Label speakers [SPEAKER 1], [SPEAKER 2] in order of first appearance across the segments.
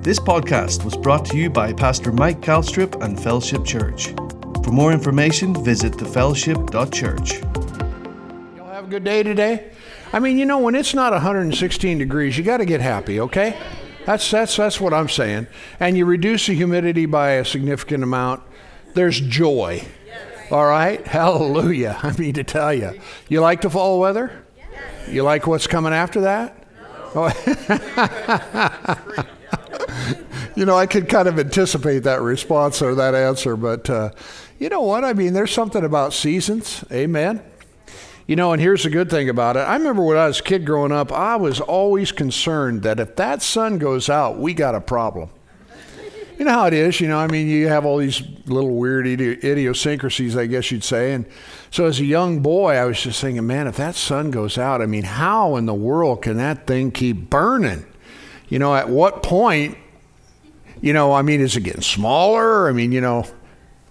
[SPEAKER 1] This podcast was brought to you by Pastor Mike Calstrip and Fellowship Church. For more information, visit thefellowship.church.
[SPEAKER 2] Y'all have a good day today? I mean, you know, when it's not 116 degrees, you got to get happy, okay? That's, that's, that's what I'm saying. And you reduce the humidity by a significant amount, there's joy. All right? Hallelujah. I mean to tell you. You like the fall weather? You like what's coming after that? Oh. you know, I could kind of anticipate that response or that answer, but uh, you know what? I mean, there's something about seasons. Amen. You know, and here's the good thing about it. I remember when I was a kid growing up, I was always concerned that if that sun goes out, we got a problem. You know how it is, you know, I mean, you have all these little weird idiosyncrasies, I guess you'd say. And so as a young boy, I was just thinking, man, if that sun goes out, I mean, how in the world can that thing keep burning? You know, at what point, you know, I mean, is it getting smaller? I mean, you know,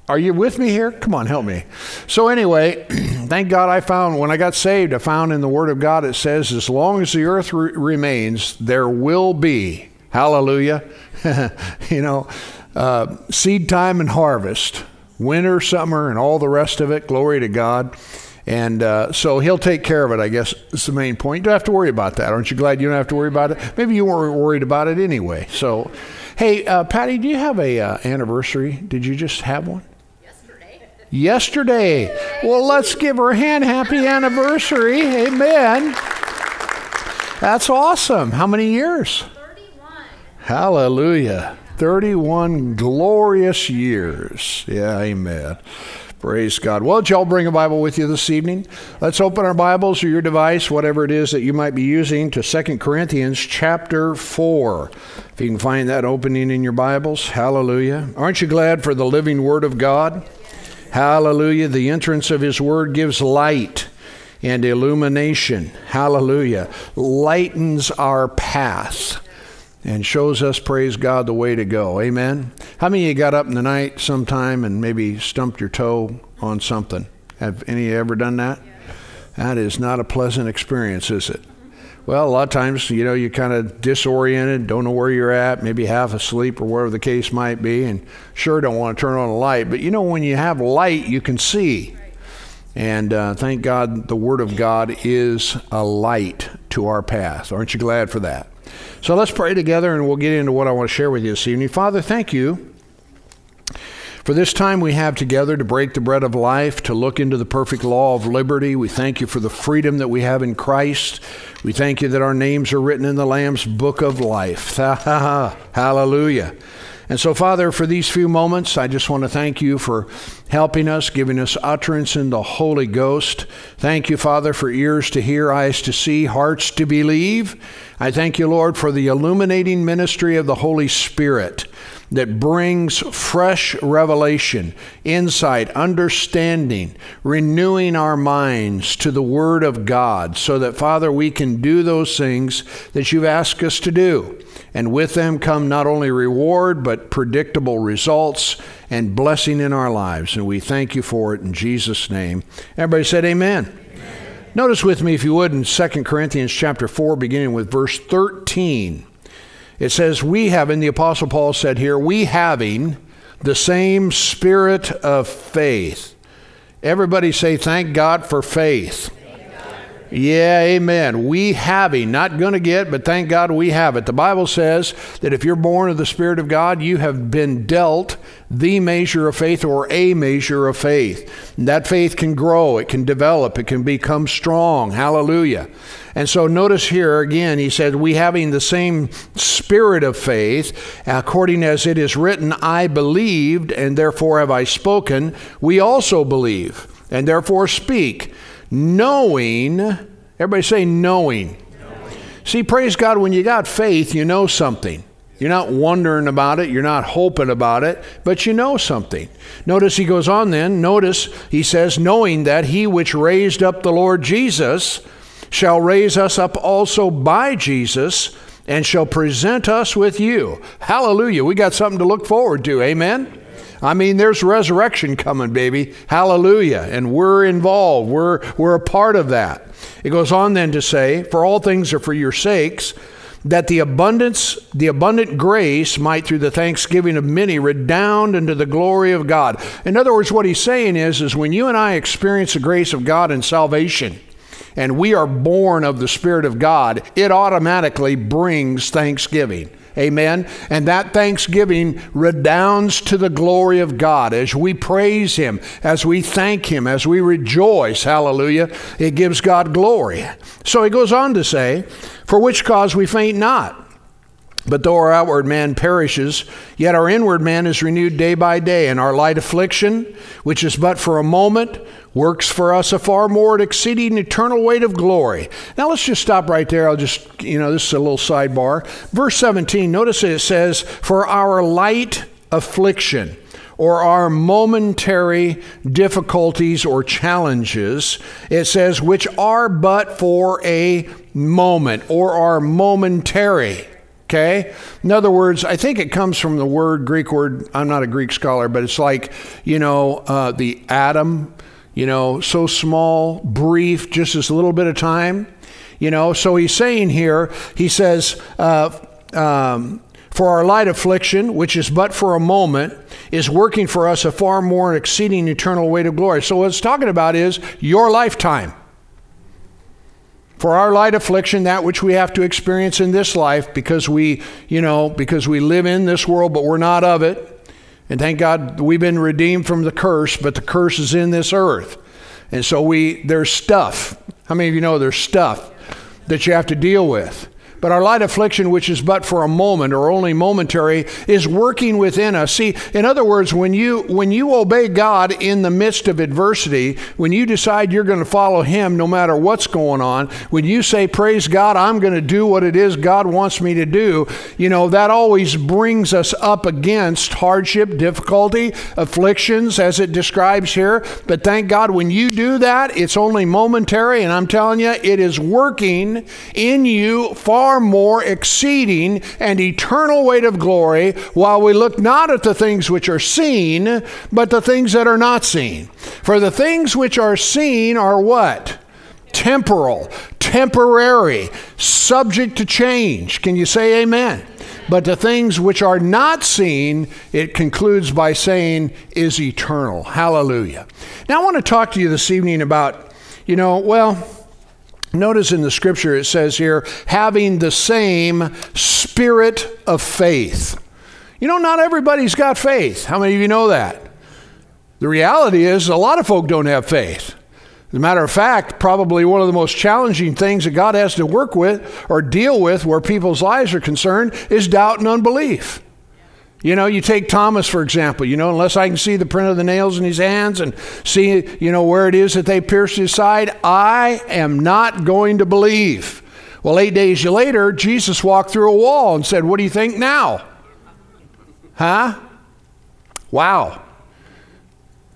[SPEAKER 2] are you with me here? Come on, help me. So, anyway, thank God I found, when I got saved, I found in the Word of God it says, as long as the earth re- remains, there will be, hallelujah, you know, uh, seed time and harvest, winter, summer, and all the rest of it. Glory to God. And uh, so he'll take care of it, I guess is the main point. You don't have to worry about that. Aren't you glad you don't have to worry about it? Maybe you weren't worried about it anyway. So, hey, uh, Patty, do you have a uh, anniversary? Did you just have one? yesterday. Yesterday. Well, let's give her a hand. Happy anniversary. Amen. That's awesome. How many years? 31. Hallelujah. 31 glorious years. Yeah, amen. Praise God. Well, y'all bring a Bible with you this evening? Let's open our Bibles or your device, whatever it is that you might be using, to 2 Corinthians chapter 4. If you can find that opening in your Bibles, hallelujah. Aren't you glad for the living Word of God? Hallelujah. The entrance of His Word gives light and illumination. Hallelujah. Lightens our path and shows us, praise God, the way to go. Amen. How many of you got up in the night sometime and maybe stumped your toe on something? Have any ever done that? That is not a pleasant experience, is it? Well, a lot of times, you know, you're kind of disoriented, don't know where you're at, maybe half asleep or whatever the case might be, and sure don't want to turn on a light. But you know, when you have light, you can see. And uh, thank God the Word of God is a light to our path. Aren't you glad for that? So let's pray together and we'll get into what I want to share with you this evening. Father, thank you for this time we have together to break the bread of life, to look into the perfect law of liberty, we thank you for the freedom that we have in Christ. We thank you that our names are written in the Lamb's book of life. Hallelujah. And so, Father, for these few moments, I just want to thank you for helping us, giving us utterance in the Holy Ghost. Thank you, Father, for ears to hear, eyes to see, hearts to believe. I thank you, Lord, for the illuminating ministry of the Holy Spirit that brings fresh revelation, insight, understanding, renewing our minds to the Word of God, so that, Father, we can do those things that you've asked us to do. And with them come not only reward, but predictable results and blessing in our lives. And we thank you for it in Jesus' name. Everybody said, Amen. Notice with me, if you would, in 2 Corinthians chapter 4, beginning with verse 13. It says, We having, the Apostle Paul said here, we having the same spirit of faith. Everybody say, Thank God for faith. Yeah, amen. We having, not going to get, but thank God we have it. The Bible says that if you're born of the Spirit of God, you have been dealt the measure of faith or a measure of faith. And that faith can grow, it can develop, it can become strong. Hallelujah. And so notice here again, he says, We having the same spirit of faith, according as it is written, I believed, and therefore have I spoken, we also believe, and therefore speak knowing, everybody say knowing. knowing. See, praise God, when you got faith, you know something. You're not wondering about it, you're not hoping about it, but you know something. Notice he goes on then, notice he says, knowing that he which raised up the Lord Jesus shall raise us up also by Jesus and shall present us with you. Hallelujah. We got something to look forward to. Amen. I mean, there's resurrection coming, baby. Hallelujah. And we're involved. We're, we're a part of that. It goes on then to say, For all things are for your sakes, that the abundance, the abundant grace might through the thanksgiving of many redound unto the glory of God. In other words, what he's saying is, is when you and I experience the grace of God in salvation, and we are born of the Spirit of God, it automatically brings thanksgiving. Amen. And that thanksgiving redounds to the glory of God as we praise Him, as we thank Him, as we rejoice. Hallelujah. It gives God glory. So he goes on to say, For which cause we faint not. But though our outward man perishes, yet our inward man is renewed day by day, and our light affliction, which is but for a moment, works for us a far more exceeding eternal weight of glory. Now let's just stop right there. I'll just, you know, this is a little sidebar. Verse 17, notice it says, For our light affliction or our momentary difficulties or challenges, it says, which are but for a moment or are momentary. Okay? In other words, I think it comes from the word, Greek word, I'm not a Greek scholar, but it's like, you know, uh, the atom you know, so small, brief, just this little bit of time. You know, so he's saying here, he says, uh, um, for our light affliction, which is but for a moment, is working for us a far more exceeding eternal weight of glory. So, what it's talking about is your lifetime. For our light affliction, that which we have to experience in this life, because we, you know, because we live in this world, but we're not of it. And thank God we've been redeemed from the curse, but the curse is in this earth. And so we there's stuff. How many of you know there's stuff that you have to deal with? But our light affliction, which is but for a moment or only momentary, is working within us. See, in other words, when you when you obey God in the midst of adversity, when you decide you're going to follow Him no matter what's going on, when you say, "Praise God, I'm going to do what it is God wants me to do," you know that always brings us up against hardship, difficulty, afflictions, as it describes here. But thank God, when you do that, it's only momentary, and I'm telling you, it is working in you far far more exceeding and eternal weight of glory, while we look not at the things which are seen, but the things that are not seen. For the things which are seen are what? Temporal, temporary, subject to change. Can you say amen? But the things which are not seen, it concludes by saying, is eternal. Hallelujah. Now, I want to talk to you this evening about, you know, well, Notice in the scripture it says here, having the same spirit of faith. You know, not everybody's got faith. How many of you know that? The reality is, a lot of folk don't have faith. As a matter of fact, probably one of the most challenging things that God has to work with or deal with where people's lives are concerned is doubt and unbelief. You know, you take Thomas, for example, you know, unless I can see the print of the nails in his hands and see, you know, where it is that they pierced his side, I am not going to believe. Well, eight days later, Jesus walked through a wall and said, What do you think now? Huh? Wow.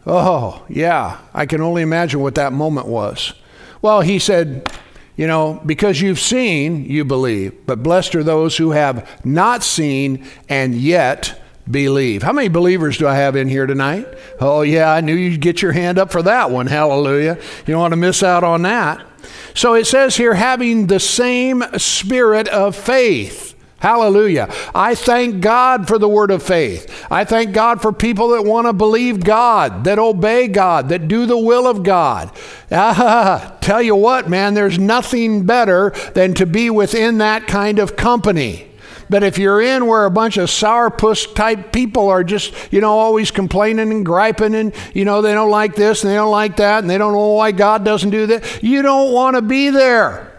[SPEAKER 2] Oh, yeah. I can only imagine what that moment was. Well, he said, you know, because you've seen, you believe. But blessed are those who have not seen and yet believe. How many believers do I have in here tonight? Oh, yeah, I knew you'd get your hand up for that one. Hallelujah. You don't want to miss out on that. So it says here, having the same spirit of faith. Hallelujah. I thank God for the word of faith. I thank God for people that want to believe God, that obey God, that do the will of God. Ah, tell you what, man, there's nothing better than to be within that kind of company. But if you're in where a bunch of sourpuss type people are just, you know, always complaining and griping and, you know, they don't like this and they don't like that and they don't know why God doesn't do that, you don't want to be there.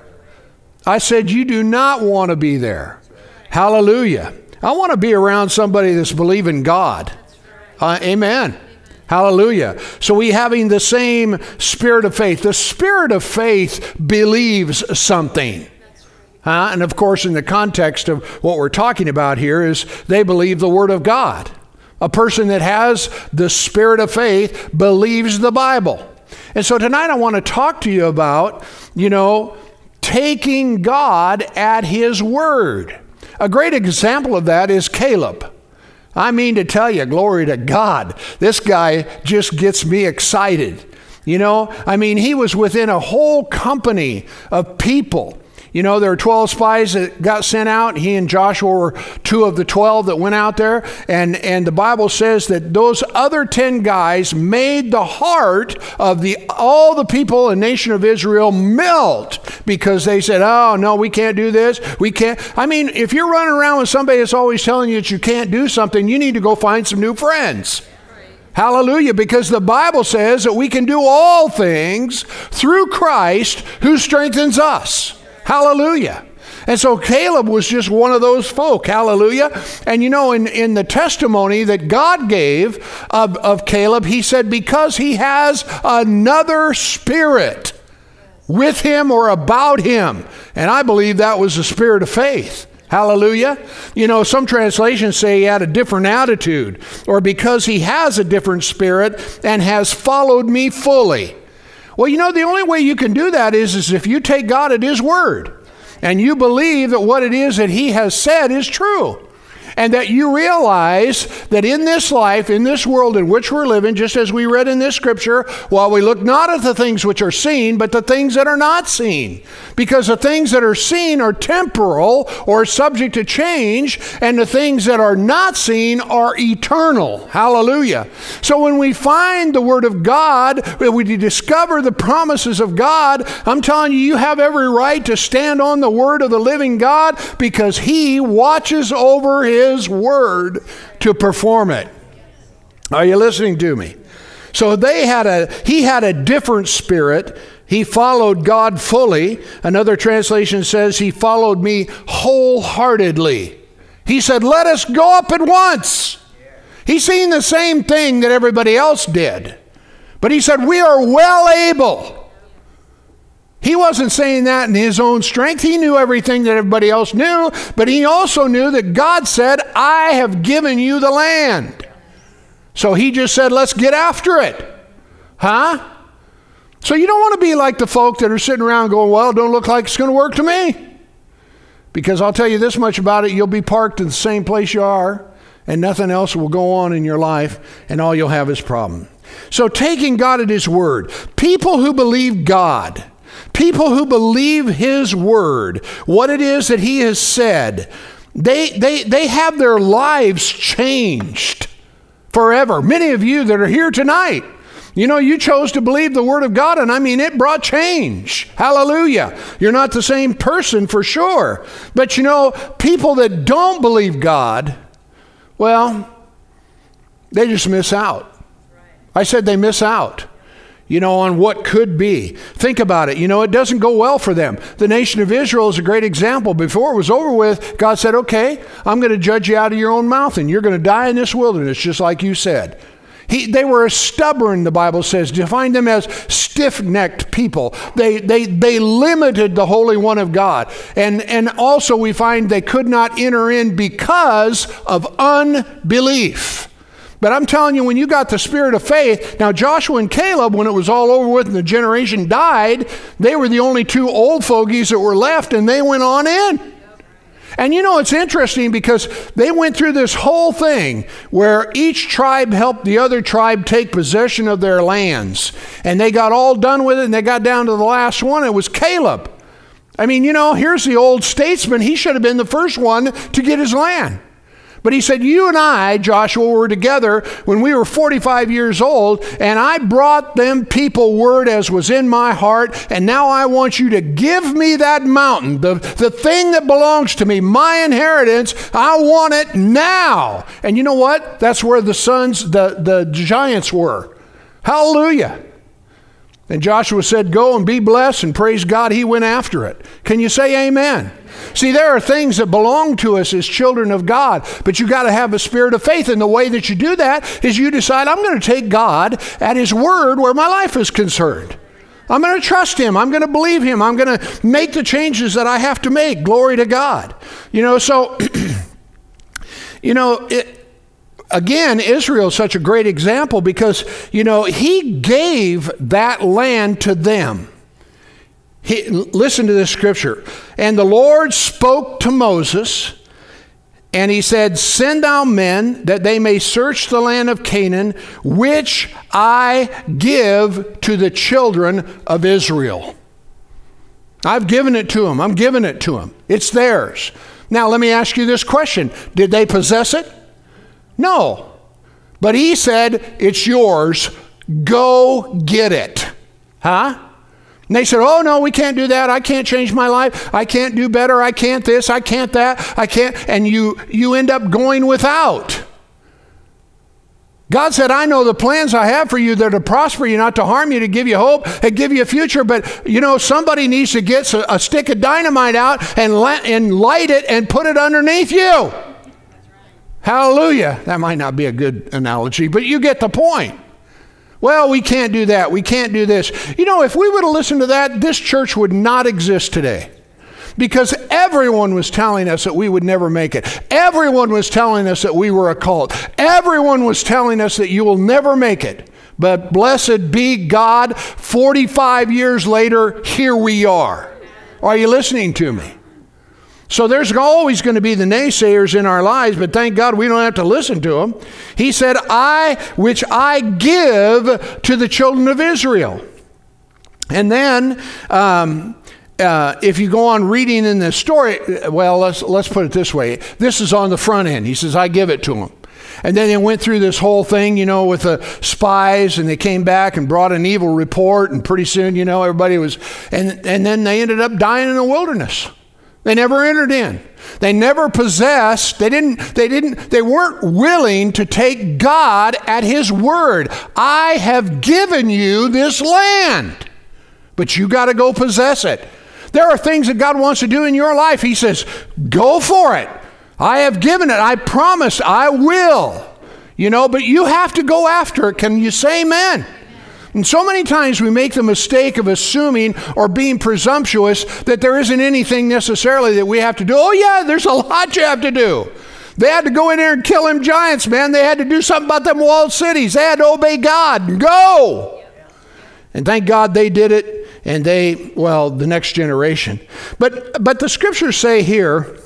[SPEAKER 2] I said, you do not want to be there. Hallelujah. I want to be around somebody that's believing God. Uh, amen. Hallelujah. So we having the same spirit of faith. The spirit of faith believes something. Huh? And of course, in the context of what we're talking about here, is they believe the Word of God. A person that has the spirit of faith believes the Bible. And so tonight I want to talk to you about, you know, taking God at His Word. A great example of that is Caleb. I mean to tell you, glory to God. This guy just gets me excited. You know, I mean, he was within a whole company of people You know, there were 12 spies that got sent out. He and Joshua were two of the 12 that went out there. And, and the Bible says that those other 10 guys made the heart of the, all the people and nation of Israel melt because they said, oh, no, we can't do this. We can't. I mean, if you're running around with somebody that's always telling you that you can't do something, you need to go find some new friends. Hallelujah. Because the Bible says that we can do all things through Christ who strengthens us. Hallelujah. And so Caleb was just one of those folk. Hallelujah. And you know, in, in the testimony that God gave of, of Caleb, he said, because he has another spirit with him or about him. And I believe that was the spirit of faith. Hallelujah. You know, some translations say he had a different attitude, or because he has a different spirit and has followed me fully. Well, you know, the only way you can do that is, is if you take God at His word and you believe that what it is that He has said is true and that you realize that in this life, in this world in which we're living, just as we read in this scripture, while we look not at the things which are seen, but the things that are not seen. Because the things that are seen are temporal or subject to change, and the things that are not seen are eternal. Hallelujah. So when we find the Word of God, when we discover the promises of God, I'm telling you, you have every right to stand on the Word of the living God because He watches over His his word to perform it. Are you listening to me? So they had a he had a different spirit. He followed God fully. Another translation says he followed me wholeheartedly. He said, "Let us go up at once." He's seen the same thing that everybody else did. But he said, "We are well able." He wasn't saying that in his own strength. He knew everything that everybody else knew, but he also knew that God said, I have given you the land. So he just said, let's get after it. Huh? So you don't want to be like the folk that are sitting around going, well, don't look like it's going to work to me. Because I'll tell you this much about it you'll be parked in the same place you are, and nothing else will go on in your life, and all you'll have is problem. So taking God at His word, people who believe God, People who believe His word, what it is that He has said, they, they, they have their lives changed forever. Many of you that are here tonight, you know, you chose to believe the Word of God, and I mean, it brought change. Hallelujah. You're not the same person for sure. But you know, people that don't believe God, well, they just miss out. I said they miss out you know, on what could be. Think about it. You know, it doesn't go well for them. The nation of Israel is a great example. Before it was over with, God said, okay, I'm going to judge you out of your own mouth, and you're going to die in this wilderness, just like you said. He, they were stubborn, the Bible says, define them as stiff necked people. They, they, they limited the Holy One of God. And, and also, we find they could not enter in because of unbelief. But I'm telling you, when you got the spirit of faith, now Joshua and Caleb, when it was all over with and the generation died, they were the only two old fogies that were left, and they went on in. And you know, it's interesting because they went through this whole thing where each tribe helped the other tribe take possession of their lands. And they got all done with it, and they got down to the last one. It was Caleb. I mean, you know, here's the old statesman. He should have been the first one to get his land. But he said, You and I, Joshua, were together when we were 45 years old, and I brought them people word as was in my heart, and now I want you to give me that mountain, the, the thing that belongs to me, my inheritance. I want it now. And you know what? That's where the sons, the, the giants were. Hallelujah. And Joshua said, Go and be blessed, and praise God, he went after it. Can you say amen? See, there are things that belong to us as children of God, but you got to have a spirit of faith. And the way that you do that is you decide, I'm going to take God at His word where my life is concerned. I'm going to trust Him. I'm going to believe Him. I'm going to make the changes that I have to make. Glory to God. You know, so, you know, it, again, Israel is such a great example because, you know, He gave that land to them. He, listen to this scripture. And the Lord spoke to Moses, and he said, Send out men that they may search the land of Canaan, which I give to the children of Israel. I've given it to them. I'm giving it to them. It's theirs. Now, let me ask you this question Did they possess it? No. But he said, It's yours. Go get it. Huh? And they said, Oh, no, we can't do that. I can't change my life. I can't do better. I can't this. I can't that. I can't. And you, you end up going without. God said, I know the plans I have for you. They're to prosper you, not to harm you, to give you hope and give you a future. But, you know, somebody needs to get a, stick of dynamite out and, and light it and put it underneath you. Hallelujah. That might not be a good analogy, but you get the point. Well, we can't do that. We can't do this. You know, if we would have listened to that, this church would not exist today because everyone was telling us that we would never make it. Everyone was telling us that we were a cult. Everyone was telling us that you will never make it. But blessed be God, 45 years later, here we are. Are you listening to me? So there's always going to be the naysayers in our lives, but thank God we don't have to listen to them. He said, I, which I give to the children of Israel. And then, um, uh, if you go on reading in the story, well, let's, let's put it this way. This is on the front end. He says, I give it to him. And then they went through this whole thing, you know, with the spies, and they came back and brought an evil report, and pretty soon, you know, everybody was, and, and then they ended up dying in the wilderness. They never entered in. They never possessed, they didn't, they didn't, they weren't willing to take God at His word. I have given you this land, but you got to go possess it. There are things that God wants to do in your life. He says, Go for it. I have given it. I promise I will. You know, but you have to go after it. Can you say amen? And so many times we make the mistake of assuming or being presumptuous that there isn't anything necessarily that we have to do. Oh, yeah, there's a lot you have to do. They had to go in there and kill them giants, man. They had to do something about them walled cities. They had to obey God. and Go. And thank God they did it and they, well, the next generation. But, but the scriptures say here,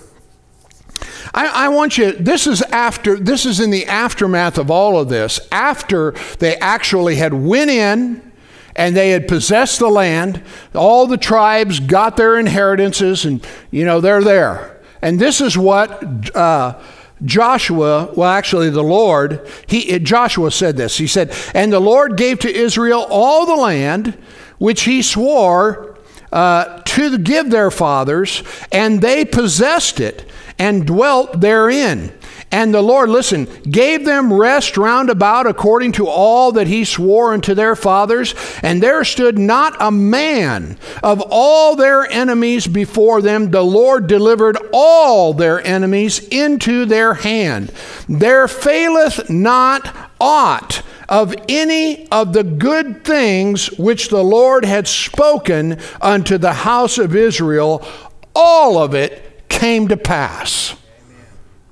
[SPEAKER 2] I, I, want you, this is after, this is in the aftermath of all of this, after they actually had went in and they had possessed the land, all the tribes got their inheritances and, you know, they're there. And this is what uh, Joshua, well, actually, the Lord, he, Joshua said this. He said, And the Lord gave to Israel all the land which he swore uh, to give their fathers, and they possessed it and dwelt therein. And the Lord, listen, gave them rest round about according to all that he swore unto their fathers. And there stood not a man of all their enemies before them. The Lord delivered all their enemies into their hand. There faileth not aught of any of the good things which the Lord had spoken unto the house of Israel, all of it came to pass.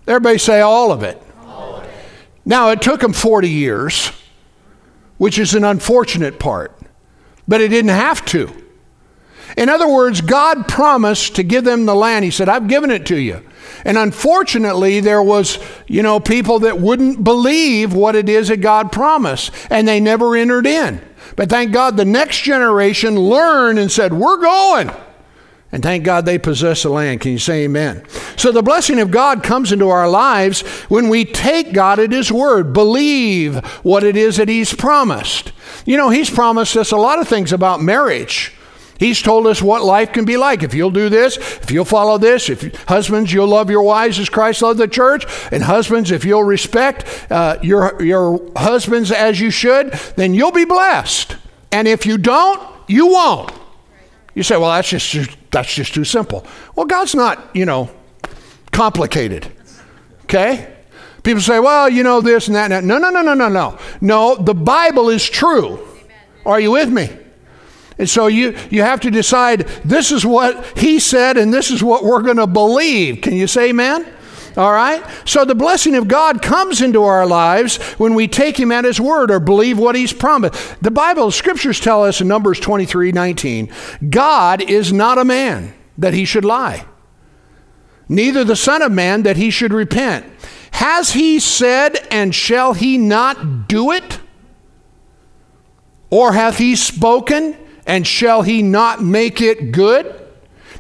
[SPEAKER 2] Everybody say all of it. Now, it took them 40 years, which is an unfortunate part, but it didn't have to. In other words, God promised to give them the land. He said, I've given it to you. And unfortunately, there was, you know, people that wouldn't believe what it is that God promised, and they never entered in. But thank God the next generation learned and said, We're going. And thank God they possess the land. Can you say amen? So the blessing of God comes into our lives when we take God at His word, believe what it is that He's promised. You know, He's promised us a lot of things about marriage. He's told us what life can be like. If you'll do this, if you'll follow this, if husbands, you'll love your wives as Christ loved the church, and husbands, if you'll respect uh, your, your husbands as you should, then you'll be blessed. And if you don't, you won't. You say, well, that's just, that's just too simple. Well, God's not, you know, complicated. Okay? People say, well, you know, this and that and that. No, no, no, no, no, no. No, the Bible is true. Are you with me? And so you, you have to decide this is what he said and this is what we're going to believe. Can you say amen? All right? So the blessing of God comes into our lives when we take him at his word or believe what he's promised. The Bible, scriptures tell us in Numbers 23 19, God is not a man that he should lie, neither the Son of Man that he should repent. Has he said, and shall he not do it? Or hath he spoken, and shall he not make it good?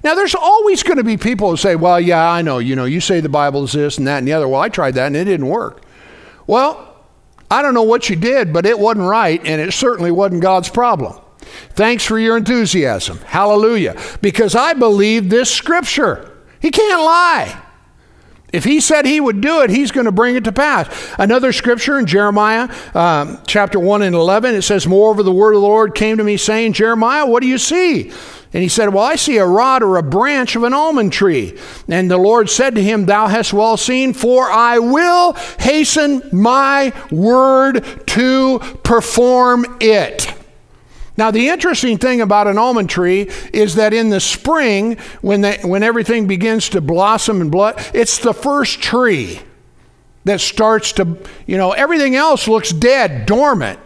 [SPEAKER 2] Now, there's always going to be people who say, well, yeah, I know, you know, you say the Bible is this and that and the other. Well, I tried that and it didn't work. Well, I don't know what you did, but it wasn't right, and it certainly wasn't God's problem. Thanks for your enthusiasm. Hallelujah. Because I believe this scripture. He can't lie. If he said he would do it, he's going to bring it to pass. Another scripture in Jeremiah um, chapter 1 and 11, it says, Moreover, the word of the Lord came to me, saying, Jeremiah, what do you see? And he said, Well, I see a rod or a branch of an almond tree. And the Lord said to him, Thou hast well seen, for I will hasten my word to perform it. Now, the interesting thing about an almond tree is that in the spring, when, they, when everything begins to blossom and blood, it's the first tree that starts to, you know, everything else looks dead, dormant.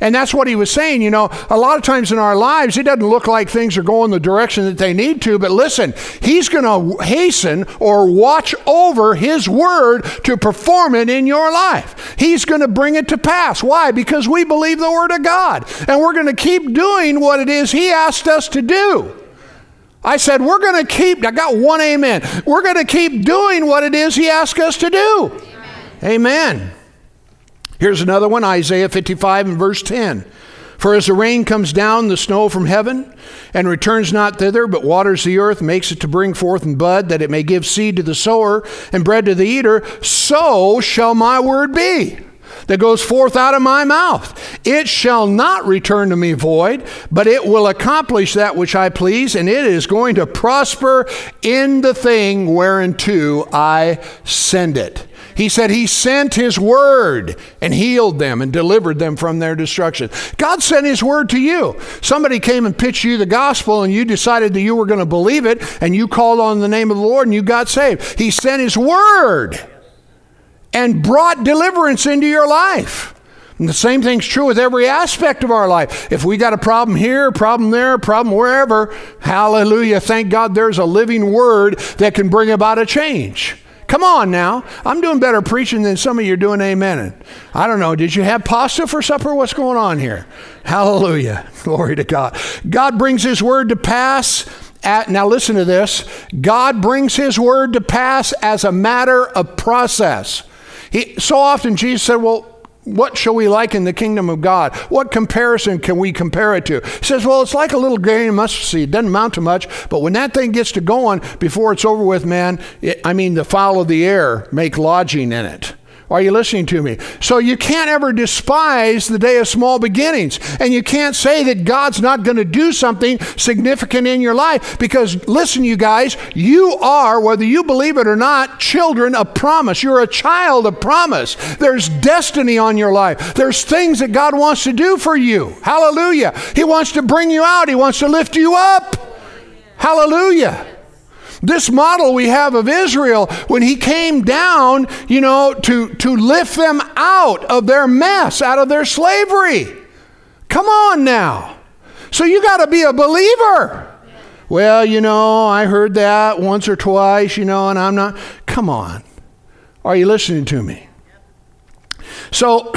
[SPEAKER 2] And that's what he was saying. You know, a lot of times in our lives, it doesn't look like things are going the direction that they need to. But listen, he's going to hasten or watch over his word to perform it in your life. He's going to bring it to pass. Why? Because we believe the word of God. And we're going to keep doing what it is he asked us to do. I said, we're going to keep, I got one amen. We're going to keep doing what it is he asked us to do. Amen. amen. Here's another one Isaiah 55 and verse 10. For as the rain comes down, the snow from heaven, and returns not thither, but waters the earth, makes it to bring forth and bud, that it may give seed to the sower and bread to the eater, so shall my word be that goes forth out of my mouth. It shall not return to me void, but it will accomplish that which I please, and it is going to prosper in the thing whereunto I send it. He said he sent his word and healed them and delivered them from their destruction. God sent his word to you. Somebody came and pitched you the gospel and you decided that you were going to believe it and you called on the name of the Lord and you got saved. He sent his word and brought deliverance into your life. And the same thing's true with every aspect of our life. If we got a problem here, a problem there, a problem wherever, hallelujah, thank God there's a living word that can bring about a change. Come on now. I'm doing better preaching than some of you are doing amen. I don't know. Did you have pasta for supper? What's going on here? Hallelujah. Glory to God. God brings his word to pass at, now listen to this. God brings his word to pass as a matter of process. He, so often Jesus said, well, what shall we like in the kingdom of God? What comparison can we compare it to? He says, well, it's like a little grain of mustard seed. It doesn't amount to much, but when that thing gets to going, before it's over with, man, it, I mean, the fowl of the air make lodging in it. Are you listening to me? So you can't ever despise the day of small beginnings. And you can't say that God's not going to do something significant in your life because, listen, you guys, you are, whether you believe it or not, children of promise. You're a child of promise. There's destiny on your life, there's things that God wants to do for you. Hallelujah. He wants to bring you out, He wants to lift you up. Hallelujah. This model we have of Israel when he came down, you know, to, to lift them out of their mess, out of their slavery. Come on now. So you got to be a believer. Well, you know, I heard that once or twice, you know, and I'm not. Come on. Are you listening to me? So,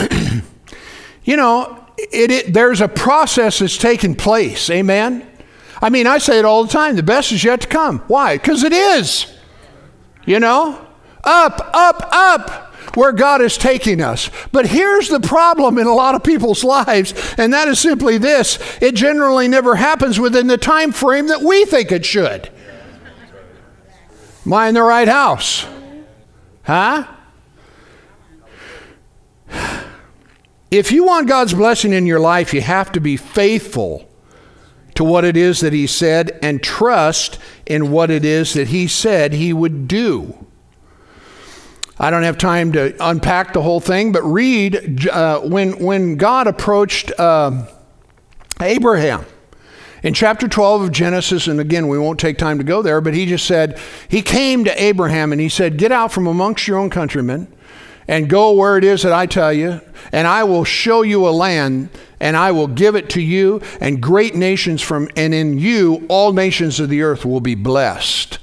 [SPEAKER 2] you know, it, it, there's a process that's taking place. Amen? I mean, I say it all the time the best is yet to come. Why? Because it is. You know? Up, up, up where God is taking us. But here's the problem in a lot of people's lives, and that is simply this it generally never happens within the time frame that we think it should. Am I in the right house? Huh? If you want God's blessing in your life, you have to be faithful to what it is that he said and trust in what it is that he said he would do. I don't have time to unpack the whole thing, but read uh, when, when God approached uh, Abraham in chapter 12 of Genesis, and again, we won't take time to go there, but he just said, He came to Abraham and he said, Get out from amongst your own countrymen and go where it is that I tell you, and I will show you a land and I will give it to you, and great nations from, and in you all nations of the earth will be blessed.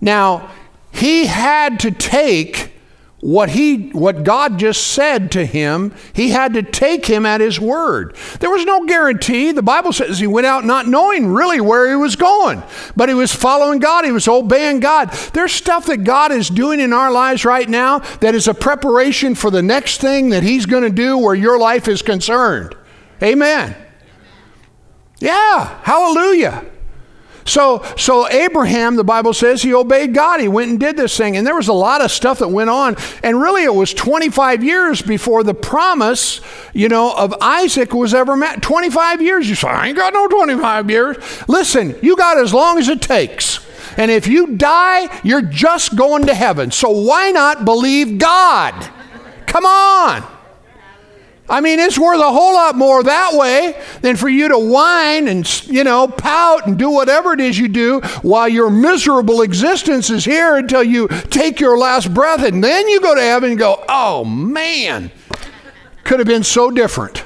[SPEAKER 2] Now, he had to take what he what God just said to him, he had to take him at his word. There was no guarantee. The Bible says he went out not knowing really where he was going, but he was following God, he was obeying God. There's stuff that God is doing in our lives right now that is a preparation for the next thing that he's going to do where your life is concerned. Amen. Yeah, hallelujah. So, so Abraham, the Bible says, he obeyed God. He went and did this thing. And there was a lot of stuff that went on. And really, it was 25 years before the promise, you know, of Isaac was ever met. 25 years. You say, I ain't got no 25 years. Listen, you got as long as it takes. And if you die, you're just going to heaven. So why not believe God? Come on. I mean, it's worth a whole lot more that way than for you to whine and, you know, pout and do whatever it is you do while your miserable existence is here until you take your last breath and then you go to heaven and go, oh man, could have been so different.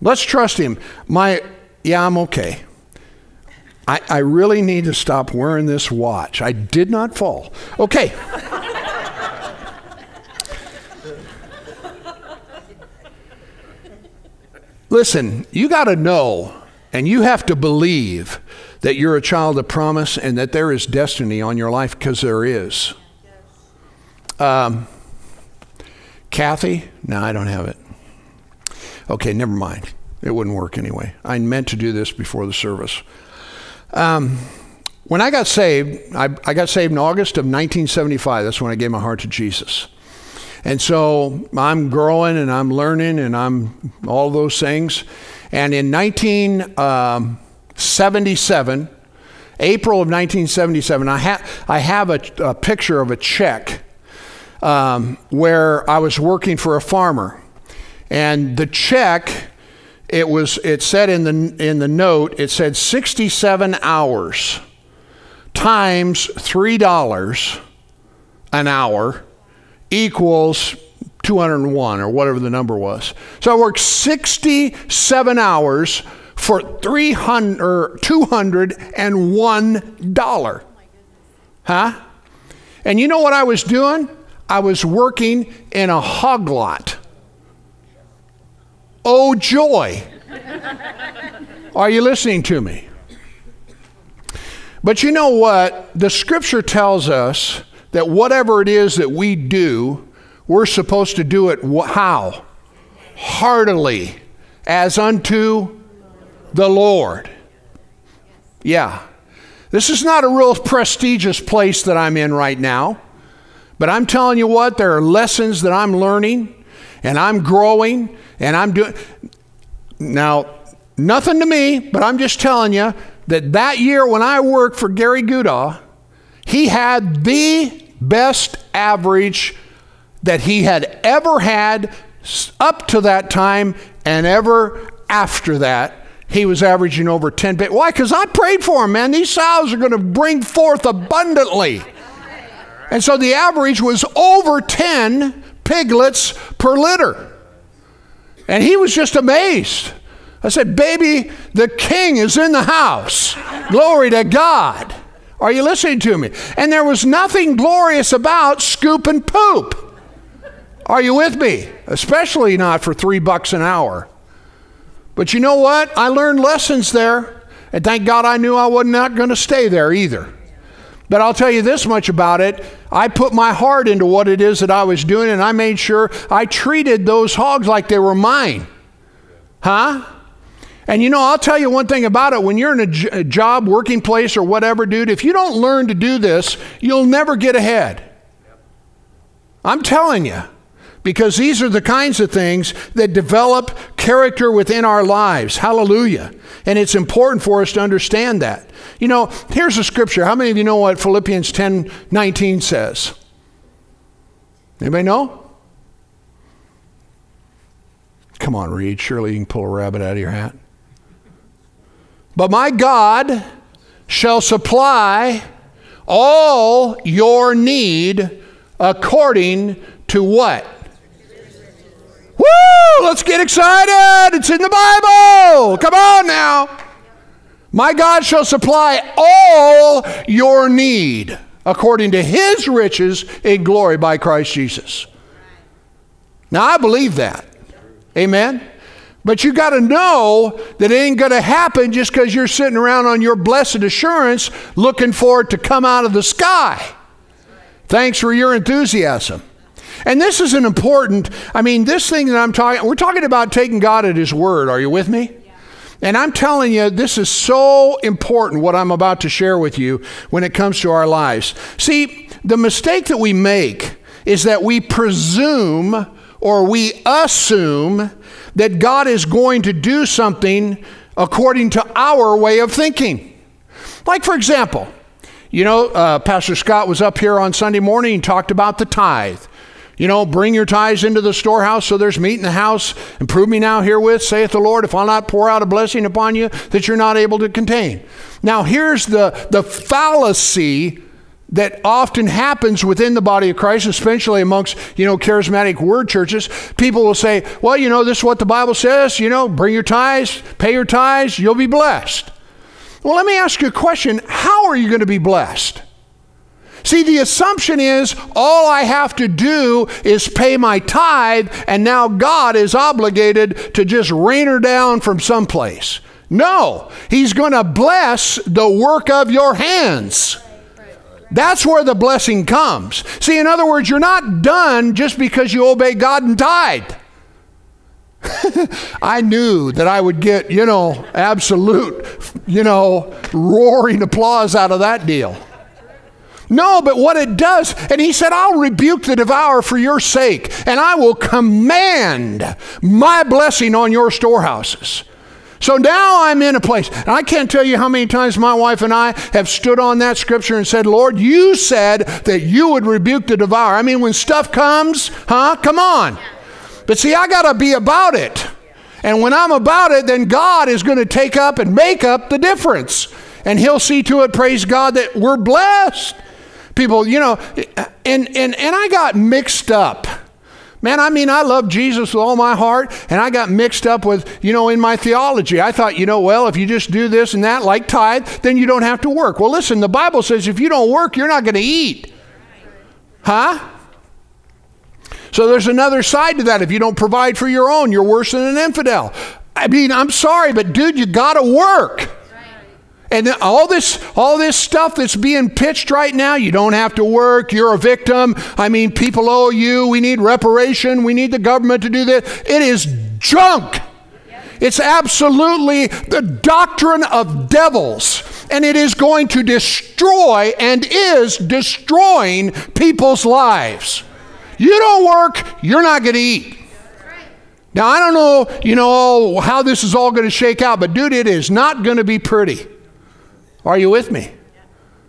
[SPEAKER 2] Let's trust Him. My, yeah, I'm okay. I, I really need to stop wearing this watch. I did not fall. Okay. Listen, you got to know and you have to believe that you're a child of promise and that there is destiny on your life because there is. Um, Kathy? No, I don't have it. Okay, never mind. It wouldn't work anyway. I meant to do this before the service. Um, when I got saved, I, I got saved in August of 1975. That's when I gave my heart to Jesus. And so I'm growing and I'm learning and I'm all those things. And in 1977, um, April of 1977, I, ha- I have a, a, picture of a check um, where I was working for a farmer. And the check, it was it said in the in the note, it said 67 hours times $3 an hour equals 201 or whatever the number was. So I worked 67 hours for 300 or $201. Huh? And you know what I was doing? I was working in a hog lot. Oh, joy. Are you listening to me? But you know what? The scripture tells us that whatever it is that we do, we're supposed to do it how? Heartily, as unto the Lord. Yeah. This is not a real prestigious place that I'm in right now, but I'm telling you what, there are lessons that I'm learning and I'm growing and I'm doing. Now, nothing to me, but I'm just telling you that that year when I worked for Gary Gudaw, he had the best average that he had ever had up to that time and ever after that. He was averaging over 10 bit. Why? Because I prayed for him, man. These sows are going to bring forth abundantly. And so the average was over 10 piglets per litter. And he was just amazed. I said, Baby, the king is in the house. Glory to God. Are you listening to me? And there was nothing glorious about scoop and poop. Are you with me? Especially not for three bucks an hour. But you know what? I learned lessons there. And thank God I knew I was not going to stay there either. But I'll tell you this much about it. I put my heart into what it is that I was doing, and I made sure I treated those hogs like they were mine. Huh? And you know, I'll tell you one thing about it. When you're in a, j- a job, working place, or whatever, dude, if you don't learn to do this, you'll never get ahead. I'm telling you. Because these are the kinds of things that develop character within our lives. Hallelujah. And it's important for us to understand that. You know, here's a scripture. How many of you know what Philippians 10 19 says? Anybody know? Come on, Reed. Surely you can pull a rabbit out of your hat. But my God shall supply all your need according to what? Woo! Let's get excited. It's in the Bible. Come on now. My God shall supply all your need according to his riches in glory by Christ Jesus. Now, I believe that. Amen? But you got to know that it ain't going to happen just because you're sitting around on your blessed assurance looking for it to come out of the sky. Thanks for your enthusiasm. And this is an important, I mean, this thing that I'm talking, we're talking about taking God at His word. Are you with me? And I'm telling you, this is so important what I'm about to share with you when it comes to our lives. See, the mistake that we make is that we presume or we assume that God is going to do something according to our way of thinking. Like, for example, you know, uh, Pastor Scott was up here on Sunday morning and talked about the tithe. You know, bring your tithes into the storehouse so there's meat in the house, and prove me now herewith, saith the Lord, if I'll not pour out a blessing upon you that you're not able to contain. Now, here's the, the fallacy that often happens within the body of Christ, especially amongst, you know, charismatic word churches. People will say, well, you know, this is what the Bible says, you know, bring your tithes, pay your tithes, you'll be blessed. Well, let me ask you a question. How are you going to be blessed? See, the assumption is all I have to do is pay my tithe, and now God is obligated to just rain her down from someplace. No, He's going to bless the work of your hands. That's where the blessing comes. See, in other words, you're not done just because you obey God and tithe. I knew that I would get, you know, absolute, you know, roaring applause out of that deal. No, but what it does, and he said, I'll rebuke the devourer for your sake, and I will command my blessing on your storehouses. So now I'm in a place, and I can't tell you how many times my wife and I have stood on that scripture and said, Lord, you said that you would rebuke the devourer. I mean, when stuff comes, huh? Come on. But see, I got to be about it. And when I'm about it, then God is going to take up and make up the difference. And He'll see to it, praise God, that we're blessed people, you know, and, and, and I got mixed up. Man, I mean, I love Jesus with all my heart, and I got mixed up with, you know, in my theology. I thought, you know, well, if you just do this and that, like tithe, then you don't have to work. Well, listen, the Bible says if you don't work, you're not going to eat. Huh? So there's another side to that. If you don't provide for your own, you're worse than an infidel. I mean, I'm sorry, but dude, you got to work. And all this, all this stuff that's being pitched right now, you don't have to work, you're a victim. I mean, people owe you, we need reparation, we need the government to do this. It is junk. It's absolutely the doctrine of devils. And it is going to destroy and is destroying people's lives. You don't work, you're not going to eat. Now, I don't know, you know, how this is all going to shake out, but dude, it is not going to be pretty. Are you with me?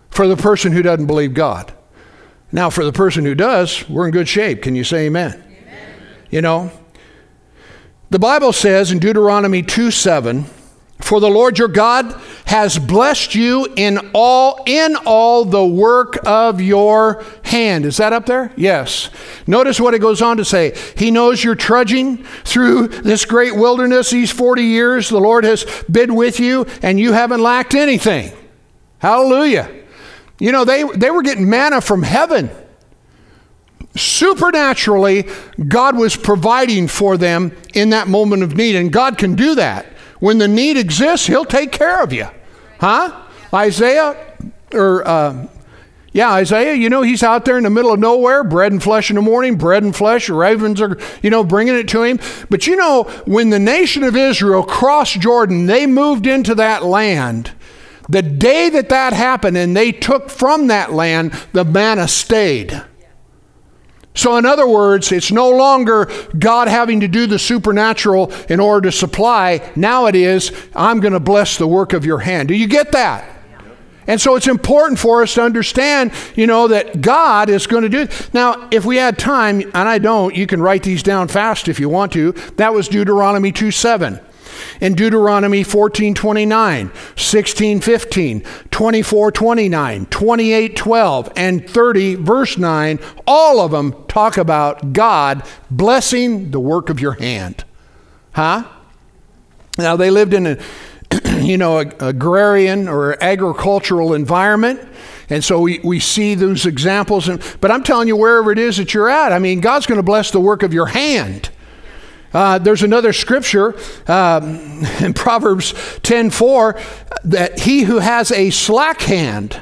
[SPEAKER 2] For the person who doesn't believe God. Now, for the person who does, we're in good shape. Can you say amen? amen. You know, the Bible says in Deuteronomy 2 7, for the Lord your God has blessed you in all in all the work of your hand. Is that up there? Yes. Notice what it goes on to say. He knows you're trudging through this great wilderness these 40 years. The Lord has been with you and you haven't lacked anything. Hallelujah. You know, they, they were getting manna from heaven. Supernaturally, God was providing for them in that moment of need, and God can do that. When the need exists, He'll take care of you. Huh? Isaiah, or uh, yeah, Isaiah, you know, he's out there in the middle of nowhere, bread and flesh in the morning, bread and flesh, ravens are, you know, bringing it to him. But you know, when the nation of Israel crossed Jordan, they moved into that land the day that that happened and they took from that land, the manna stayed. So, in other words, it's no longer God having to do the supernatural in order to supply. Now it is, I'm going to bless the work of your hand. Do you get that? And so it's important for us to understand, you know, that God is going to do it. Now, if we had time, and I don't, you can write these down fast if you want to. That was Deuteronomy 2 7 in Deuteronomy 14 29, 16 15, 24 29, 28 12, and 30 verse 9, all of them talk about God blessing the work of your hand. Huh? Now they lived in a you know, agrarian or agricultural environment. And so we, we see those examples. And, but I'm telling you, wherever it is that you're at, I mean, God's going to bless the work of your hand. Uh, there's another scripture um, in Proverbs 10:4 that he who has a slack hand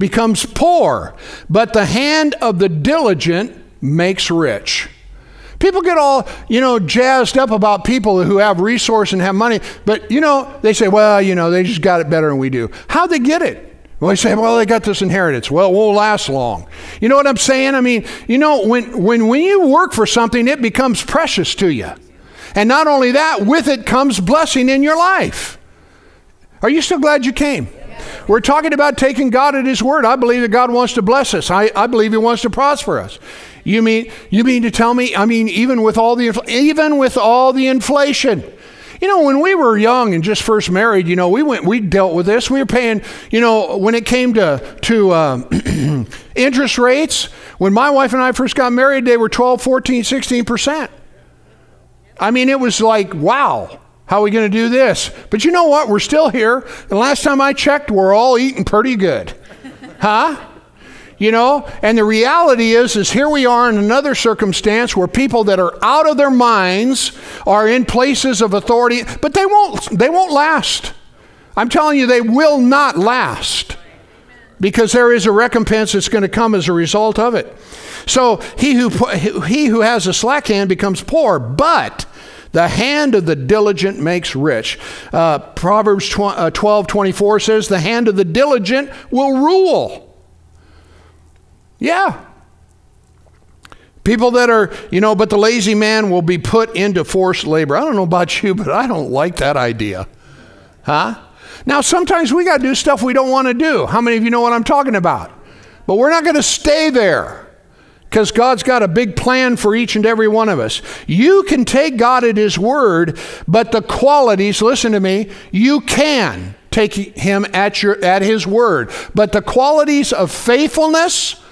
[SPEAKER 2] becomes poor, but the hand of the diligent makes rich. People get all, you know, jazzed up about people who have resource and have money, but you know, they say, well, you know, they just got it better than we do. How'd they get it? Well, they say, well, they got this inheritance. Well, it won't last long. You know what I'm saying? I mean, you know, when, when, when you work for something, it becomes precious to you. And not only that, with it comes blessing in your life. Are you still glad you came? We're talking about taking God at His word. I believe that God wants to bless us. I, I believe He wants to prosper us. You mean you mean to tell me? I mean, even with all the even with all the inflation, you know, when we were young and just first married, you know, we went, we dealt with this. We were paying, you know, when it came to to uh, interest rates. When my wife and I first got married, they were 12, 14, 16 percent. I mean, it was like, wow, how are we going to do this? But you know what? We're still here. And last time I checked, we're all eating pretty good, huh? you know and the reality is is here we are in another circumstance where people that are out of their minds are in places of authority but they won't they won't last i'm telling you they will not last because there is a recompense that's going to come as a result of it so he who he who has a slack hand becomes poor but the hand of the diligent makes rich. Uh, Proverbs 12, uh, 12 24 says, The hand of the diligent will rule. Yeah. People that are, you know, but the lazy man will be put into forced labor. I don't know about you, but I don't like that idea. Huh? Now, sometimes we got to do stuff we don't want to do. How many of you know what I'm talking about? But we're not going to stay there because God's got a big plan for each and every one of us. You can take God at His word, but the qualities, listen to me, you can take Him at, your, at His word. But the qualities of faithfulness,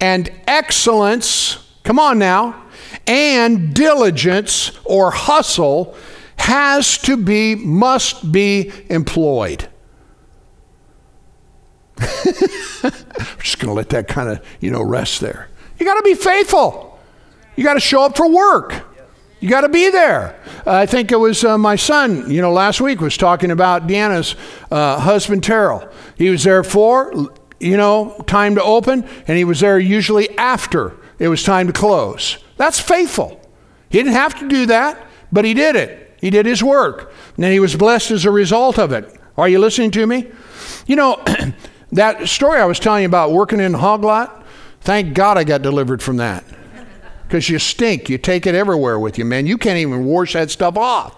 [SPEAKER 2] and excellence, come on now, and diligence or hustle has to be, must be employed. I'm just going to let that kind of, you know, rest there. You got to be faithful. You got to show up for work. You got to be there. Uh, I think it was uh, my son, you know, last week was talking about Deanna's uh, husband, Terrell. He was there for you know, time to open, and he was there usually after it was time to close. That's faithful. He didn't have to do that, but he did it. He did his work, and he was blessed as a result of it. Are you listening to me? You know, that story I was telling you about working in hog lot, thank God I got delivered from that. Because you stink. You take it everywhere with you, man. You can't even wash that stuff off.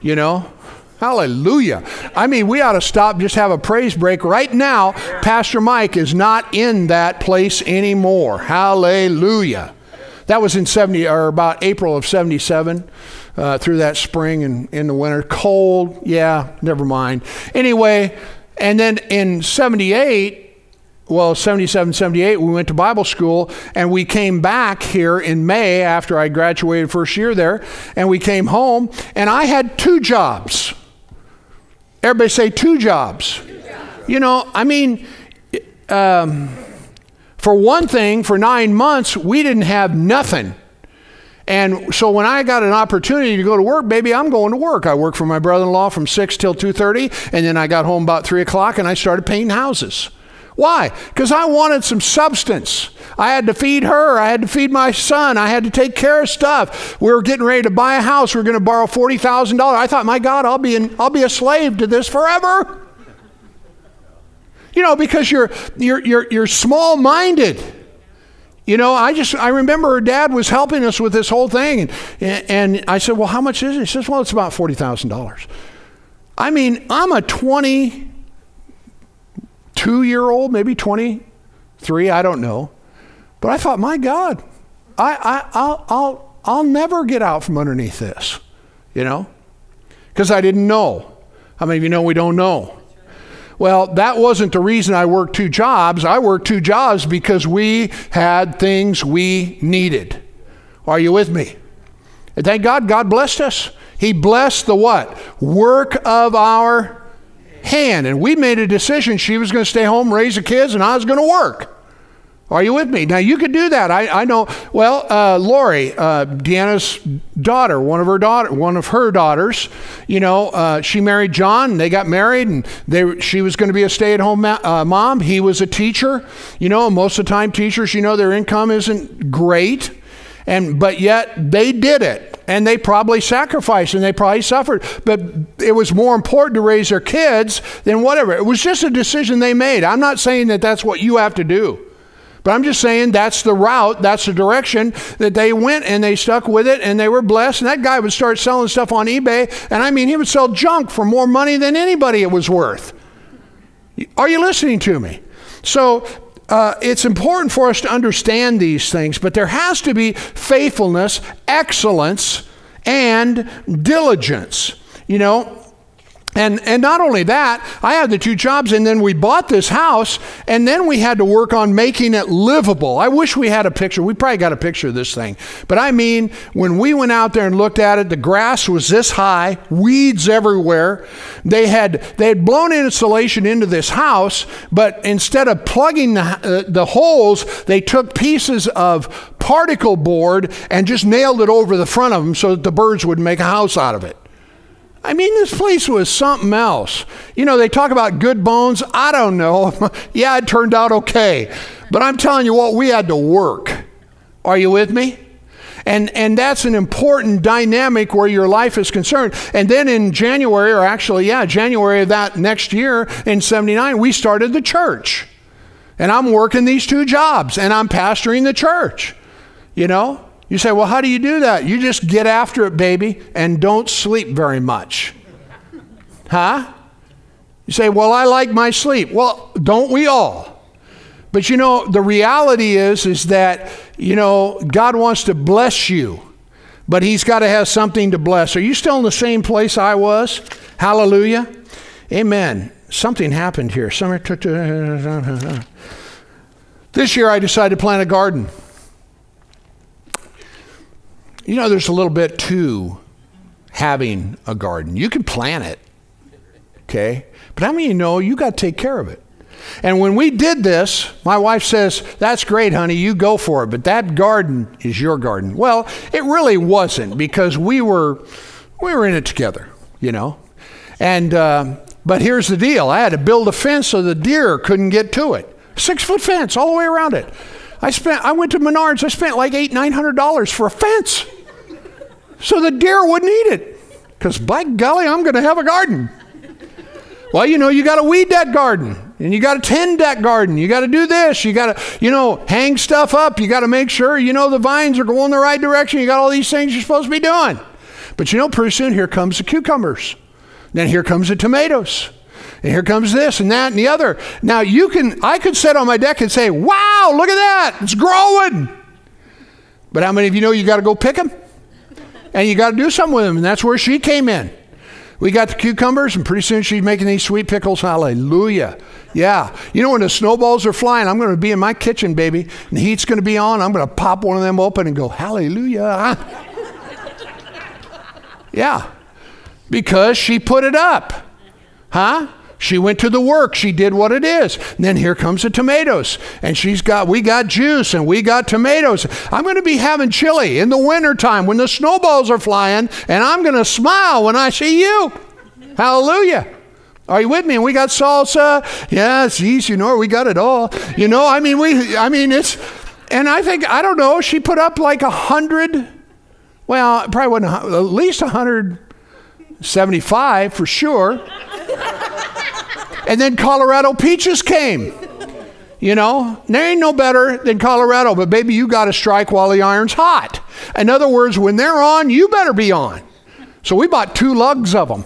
[SPEAKER 2] You know? Hallelujah. I mean, we ought to stop, just have a praise break. Right now, Pastor Mike is not in that place anymore. Hallelujah. That was in 70, or about April of 77, uh, through that spring and in the winter. Cold, yeah, never mind. Anyway, and then in 78, well, 77, 78, we went to Bible school and we came back here in May after I graduated first year there. And we came home and I had two jobs. Everybody say two jobs. Two jobs. You know, I mean, um, for one thing, for nine months, we didn't have nothing. And so when I got an opportunity to go to work, baby, I'm going to work. I worked for my brother-in-law from 6 till 2.30, and then I got home about 3 o'clock, and I started painting houses. Why? Because I wanted some substance. I had to feed her. I had to feed my son. I had to take care of stuff. We were getting ready to buy a house. We were going to borrow forty thousand dollars. I thought, my God, I'll be in, I'll be a slave to this forever. You know, because you're you're you're, you're small minded. You know, I just I remember her dad was helping us with this whole thing, and and I said, well, how much is it? He says, well, it's about forty thousand dollars. I mean, I'm a twenty two year old, maybe 23, I don't know. But I thought, my God, I, I, I'll, I'll, I'll never get out from underneath this, you know, because I didn't know. How many of you know we don't know? Well, that wasn't the reason I worked two jobs. I worked two jobs because we had things we needed. Are you with me? And thank God, God blessed us. He blessed the what? Work of our hand. And we made a decision she was going to stay home, raise the kids, and I was going to work. Are you with me? Now you could do that. I, I know. Well, uh, Lori, uh, Deanna's daughter, one of her daughter, one of her daughters. You know, uh, she married John. They got married, and they she was going to be a stay-at-home ma- uh, mom. He was a teacher. You know, most of the time teachers, you know, their income isn't great, and but yet they did it, and they probably sacrificed and they probably suffered. But it was more important to raise their kids than whatever. It was just a decision they made. I'm not saying that that's what you have to do. But I'm just saying that's the route, that's the direction that they went and they stuck with it and they were blessed. And that guy would start selling stuff on eBay. And I mean, he would sell junk for more money than anybody it was worth. Are you listening to me? So uh, it's important for us to understand these things, but there has to be faithfulness, excellence, and diligence. You know, and, and not only that, I had the two jobs, and then we bought this house, and then we had to work on making it livable. I wish we had a picture. We probably got a picture of this thing. But I mean, when we went out there and looked at it, the grass was this high, weeds everywhere. They had, they had blown insulation into this house, but instead of plugging the, uh, the holes, they took pieces of particle board and just nailed it over the front of them so that the birds wouldn't make a house out of it. I mean, this place was something else. You know, they talk about good bones. I don't know. yeah, it turned out okay. But I'm telling you what, we had to work. Are you with me? And, and that's an important dynamic where your life is concerned. And then in January, or actually, yeah, January of that next year in 79, we started the church. And I'm working these two jobs and I'm pastoring the church. You know? You say, well, how do you do that? You just get after it, baby, and don't sleep very much. Huh? You say, well, I like my sleep. Well, don't we all? But you know, the reality is, is that, you know, God wants to bless you, but He's got to have something to bless. Are you still in the same place I was? Hallelujah. Amen. Something happened here. This year I decided to plant a garden. You know, there's a little bit to having a garden. You can plant it, okay? But how many of you know you got to take care of it? And when we did this, my wife says, That's great, honey, you go for it, but that garden is your garden. Well, it really wasn't because we were, we were in it together, you know? And, uh, but here's the deal I had to build a fence so the deer couldn't get to it. Six foot fence all the way around it. I spent I went to Menards, I spent like eight, nine hundred dollars for a fence so the deer wouldn't eat it. Because by golly, I'm going to have a garden. Well, you know, you got to weed that garden and you got to tend that garden. You got to do this. You got to, you know, hang stuff up. You got to make sure, you know, the vines are going the right direction. You got all these things you're supposed to be doing. But you know, pretty soon here comes the cucumbers. Then here comes the tomatoes. And here comes this and that and the other. Now you can, I could sit on my deck and say, wow, look at that. It's growing. But how many of you know you got to go pick them? and you got to do something with them. And that's where she came in. We got the cucumbers, and pretty soon she's making these sweet pickles. Hallelujah. Yeah. You know, when the snowballs are flying, I'm going to be in my kitchen, baby, and the heat's going to be on. I'm going to pop one of them open and go, Hallelujah. yeah. Because she put it up. Huh? She went to the work. She did what it is. And then here comes the tomatoes. And she's got, we got juice and we got tomatoes. I'm going to be having chili in the wintertime when the snowballs are flying. And I'm going to smile when I see you. Hallelujah. Are you with me? And we got salsa. Yes, geez, you know, we got it all. You know, I mean, we, I mean, it's, and I think, I don't know, she put up like a hundred, well, probably wasn't, at least a hundred seventy-five for sure. And then Colorado peaches came. You know, there ain't no better than Colorado, but baby, you got to strike while the iron's hot. In other words, when they're on, you better be on. So we bought two lugs of them.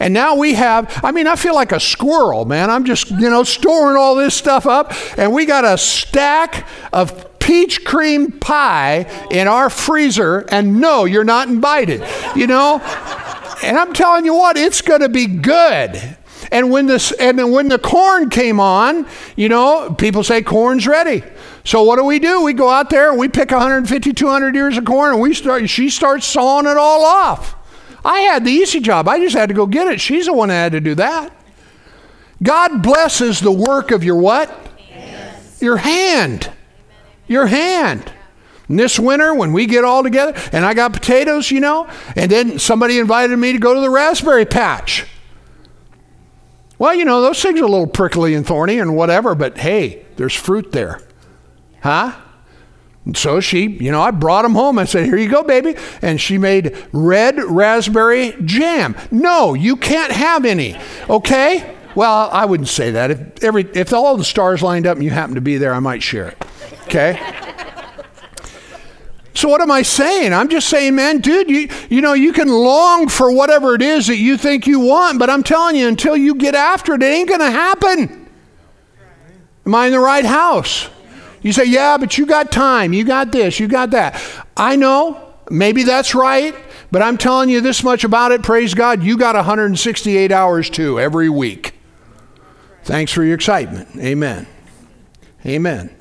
[SPEAKER 2] And now we have, I mean, I feel like a squirrel, man. I'm just, you know, storing all this stuff up. And we got a stack of peach cream pie in our freezer. And no, you're not invited, you know? And I'm telling you what, it's going to be good. And when this and when the corn came on, you know, people say corn's ready. So what do we do? We go out there and we pick 150, 200 ears of corn and we start she starts sawing it all off. I had the easy job. I just had to go get it. She's the one that had to do that. God blesses the work of your what?
[SPEAKER 3] Hands.
[SPEAKER 2] Your hand. Your hand. And this winter, when we get all together, and I got potatoes, you know, and then somebody invited me to go to the raspberry patch. Well, you know, those things are a little prickly and thorny and whatever, but hey, there's fruit there. Huh? And so she, you know, I brought them home. I said, Here you go, baby. And she made red raspberry jam. No, you can't have any. Okay? Well, I wouldn't say that. If every if all the stars lined up and you happen to be there, I might share it. Okay? So what am I saying? I'm just saying, man, dude, you you know, you can long for whatever it is that you think you want, but I'm telling you, until you get after it, it ain't gonna happen. Am I in the right house? You say, yeah, but you got time, you got this, you got that. I know, maybe that's right, but I'm telling you this much about it, praise God, you got 168 hours too every week. Thanks for your excitement. Amen. Amen.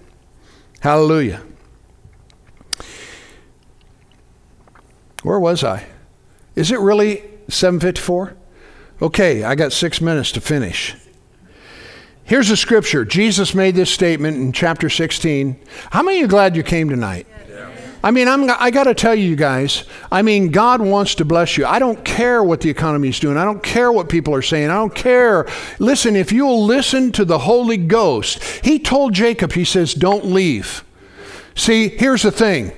[SPEAKER 2] Hallelujah. Where was I? Is it really 754? Okay, I got six minutes to finish. Here's a scripture. Jesus made this statement in chapter 16. How many of you are glad you came tonight? I mean, I'm, I got to tell you guys, I mean, God wants to bless you. I don't care what the economy is doing. I don't care what people are saying. I don't care. Listen, if you'll listen to the Holy Ghost, He told Jacob, He says, don't leave. See, here's the thing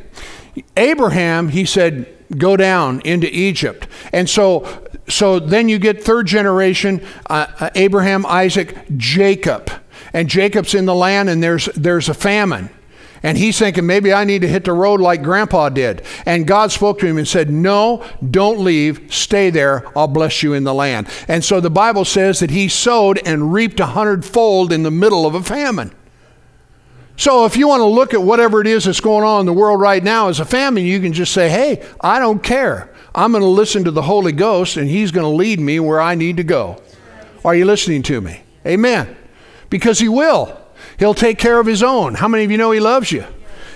[SPEAKER 2] Abraham, He said, go down into Egypt. And so, so then you get third generation uh, uh, Abraham, Isaac, Jacob. And Jacob's in the land and there's, there's a famine. And he's thinking, maybe I need to hit the road like grandpa did. And God spoke to him and said, No, don't leave. Stay there. I'll bless you in the land. And so the Bible says that he sowed and reaped a hundredfold in the middle of a famine. So if you want to look at whatever it is that's going on in the world right now as a family, you can just say, hey, I don't care. I'm going to listen to the Holy Ghost and He's going to lead me where I need to go. Are you listening to me? Amen. Because He will. He'll take care of His own. How many of you know He loves you?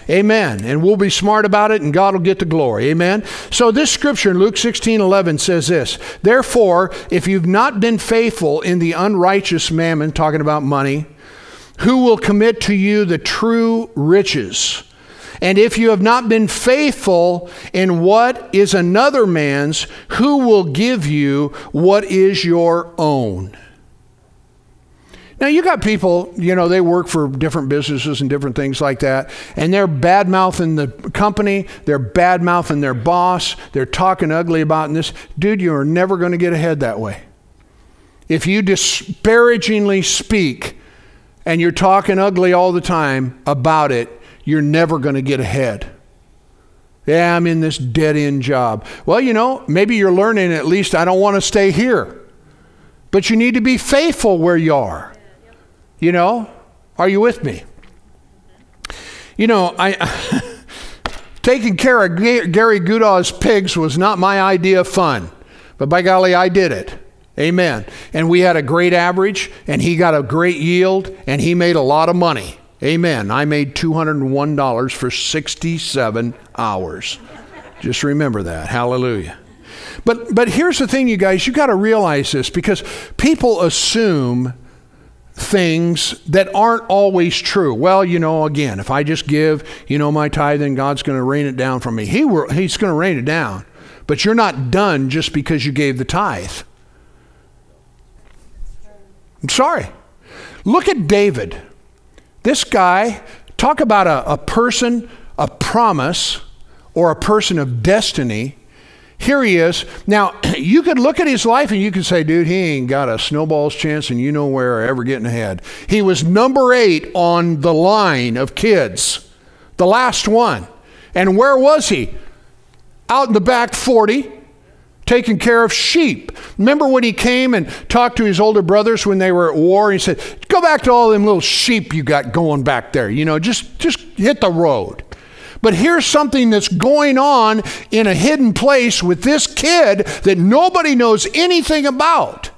[SPEAKER 2] Amen. And we'll be smart about it and God will get the glory. Amen. So this scripture in Luke 16 11 says this Therefore, if you've not been faithful in the unrighteous mammon, talking about money, who will commit to you the true riches? And if you have not been faithful in what is another man's, who will give you what is your own? Now, you got people, you know, they work for different businesses and different things like that, and they're bad mouthing the company, they're bad mouthing their boss, they're talking ugly about this. Dude, you are never going to get ahead that way. If you disparagingly speak and you're talking ugly all the time about it, you're never going to get ahead. Yeah, I'm in this dead end job. Well, you know, maybe you're learning at least I don't want to stay here. But you need to be faithful where you are. You know, are you with me? You know, I taking care of Gary Goodall's pigs was not my idea of fun, but by golly, I did it. Amen. And we had a great average, and he got a great yield, and he made a lot of money. Amen. I made $201 for 67 hours. Just remember that. Hallelujah. But but here's the thing you guys, you got to realize this because people assume things that aren't always true. Well, you know, again, if I just give, you know, my tithe, then God's going to rain it down from me. He will, he's going to rain it down. But you're not done just because you gave the tithe. I'm sorry. Look at David. This guy, talk about a, a person, a promise, or a person of destiny. Here he is. Now, you could look at his life and you could say, dude, he ain't got a snowball's chance and you know where ever getting ahead. He was number eight on the line of kids, the last one. And where was he? Out in the back 40, taking care of sheep. Remember when he came and talked to his older brothers when they were at war? He said, "Go back to all them little sheep you got going back there. You know, just just hit the road." But here's something that's going on in a hidden place with this kid that nobody knows anything about.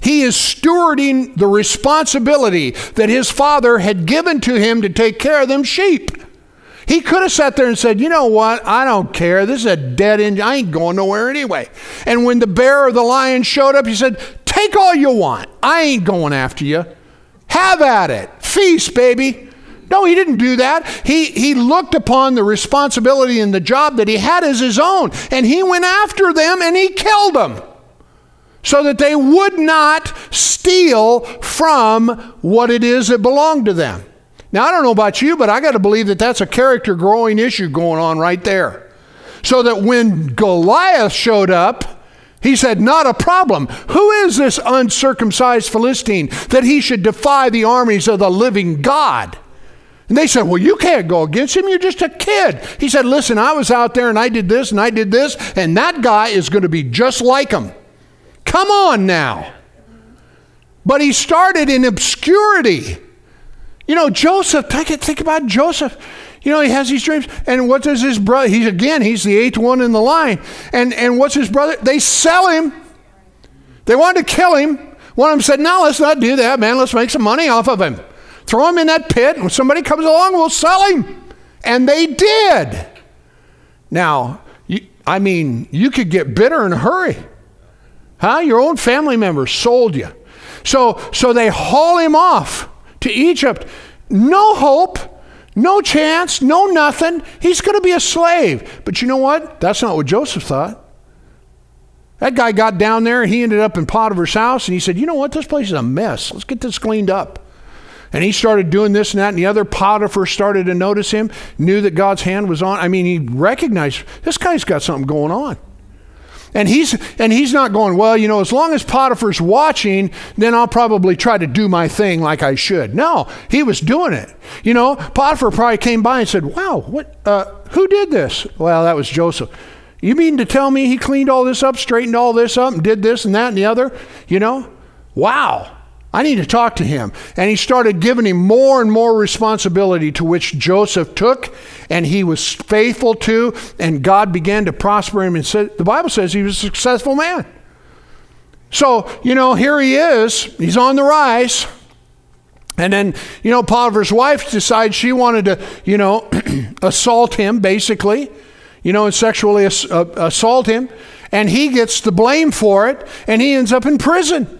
[SPEAKER 2] He is stewarding the responsibility that his father had given to him to take care of them sheep. He could have sat there and said, You know what? I don't care. This is a dead end. I ain't going nowhere anyway. And when the bear or the lion showed up, he said, Take all you want. I ain't going after you. Have at it. Feast, baby. No, he didn't do that. He, he looked upon the responsibility and the job that he had as his own, and he went after them and he killed them so that they would not steal from what it is that belonged to them. Now, I don't know about you, but I got to believe that that's a character growing issue going on right there. So that when Goliath showed up, he said, Not a problem. Who is this uncircumcised Philistine that he should defy the armies of the living God? And they said, Well, you can't go against him. You're just a kid. He said, Listen, I was out there and I did this and I did this, and that guy is going to be just like him. Come on now. But he started in obscurity. You know, Joseph, think, think about Joseph. You know, he has these dreams. And what does his brother? He's again, he's the eighth one in the line. And and what's his brother? They sell him. They wanted to kill him. One of them said, No, let's not do that, man. Let's make some money off of him. Throw him in that pit. When somebody comes along, we'll sell him. And they did. Now, you, I mean, you could get bitter in a hurry. Huh? Your own family members sold you. So so they haul him off to Egypt. No hope, no chance, no nothing. He's going to be a slave. But you know what? That's not what Joseph thought. That guy got down there, he ended up in Potiphar's house, and he said, You know what? This place is a mess. Let's get this cleaned up. And he started doing this and that, and the other Potiphar started to notice him, knew that God's hand was on. I mean, he recognized this guy's got something going on. And he's and he's not going, well, you know, as long as Potiphar's watching, then I'll probably try to do my thing like I should. No, he was doing it. You know, Potiphar probably came by and said, Wow, what uh, who did this? Well, that was Joseph. You mean to tell me he cleaned all this up, straightened all this up, and did this and that and the other? You know? Wow. I need to talk to him. And he started giving him more and more responsibility to which Joseph took and he was faithful to, and God began to prosper him. And said, the Bible says he was a successful man. So, you know, here he is, he's on the rise. And then, you know, Potiphar's wife decides she wanted to, you know, assault him, basically, you know, and sexually uh, assault him. And he gets the blame for it, and he ends up in prison.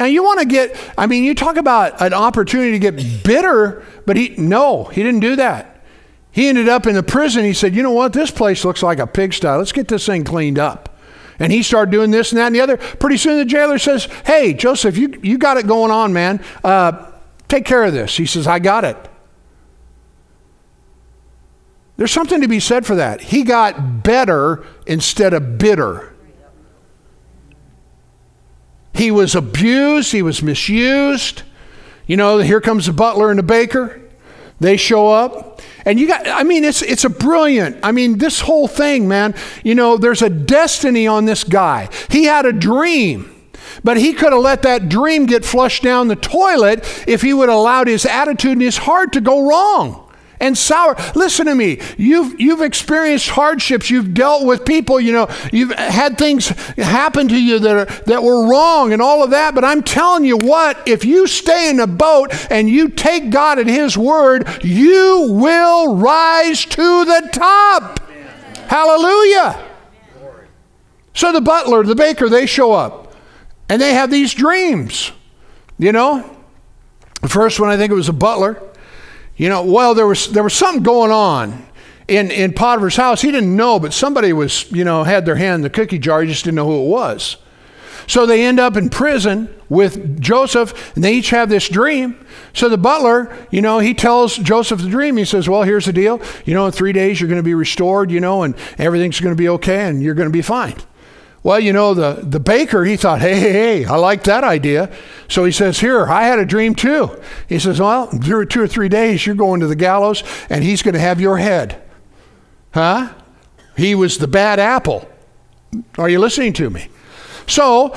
[SPEAKER 2] Now you want to get, I mean, you talk about an opportunity to get bitter, but he, no, he didn't do that. He ended up in the prison. He said, you know what? This place looks like a pigsty. Let's get this thing cleaned up. And he started doing this and that and the other. Pretty soon the jailer says, hey, Joseph, you, you got it going on, man. Uh, take care of this. He says, I got it. There's something to be said for that. He got better instead of bitter. He was abused, he was misused. You know, here comes the butler and the baker. They show up. And you got, I mean, it's, it's a brilliant, I mean, this whole thing, man, you know, there's a destiny on this guy. He had a dream. But he could have let that dream get flushed down the toilet if he would have allowed his attitude and his heart to go wrong and sour. Listen to me. You've you've experienced hardships. You've dealt with people. You know you've had things happen to you that are, that were wrong and all of that. But I'm telling you what, if you stay in the boat and you take God at His word, you will rise to the top. Amen. Hallelujah. So the butler, the baker, they show up and they have these dreams. You know, the first one I think it was a butler you know, well, there was there was something going on in in Potiphar's house. He didn't know, but somebody was, you know, had their hand in the cookie jar. He just didn't know who it was. So they end up in prison with Joseph, and they each have this dream. So the butler, you know, he tells Joseph the dream. He says, Well, here's the deal. You know, in three days you're going to be restored, you know, and everything's going to be okay, and you're going to be fine. Well, you know, the, the baker, he thought, hey, hey, hey, I like that idea. So he says, Here, I had a dream too. He says, Well, through two or three days, you're going to the gallows and he's going to have your head. Huh? He was the bad apple. Are you listening to me? So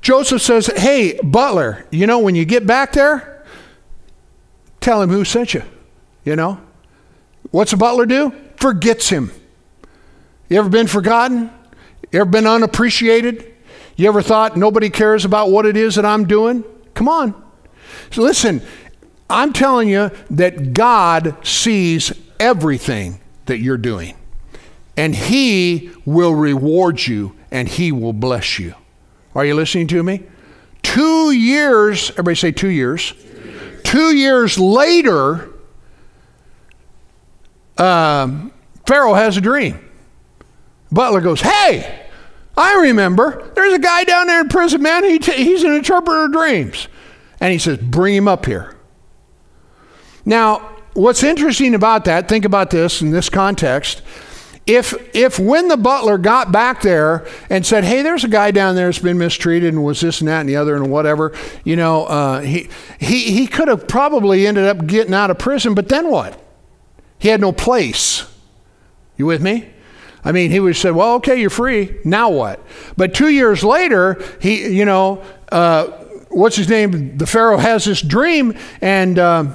[SPEAKER 2] Joseph says, Hey, butler, you know, when you get back there, tell him who sent you. You know? What's a butler do? Forgets him. You ever been forgotten? You ever been unappreciated? You ever thought nobody cares about what it is that I'm doing? Come on. So listen, I'm telling you that God sees everything that you're doing. And He will reward you and He will bless you. Are you listening to me? two years, everybody say two years. Two years later, um, Pharaoh has a dream. Butler goes, Hey, I remember. There's a guy down there in prison, man. He he's an interpreter of dreams. And he says, Bring him up here. Now, what's interesting about that, think about this in this context. If, if when the butler got back there and said, hey, there's a guy down there that's been mistreated and was this and that and the other and whatever, you know, uh, he, he, he could have probably ended up getting out of prison, but then what? He had no place. You with me? I mean, he would say, well, okay, you're free. Now what? But two years later, he, you know, uh, what's his name? The Pharaoh has this dream and. Uh,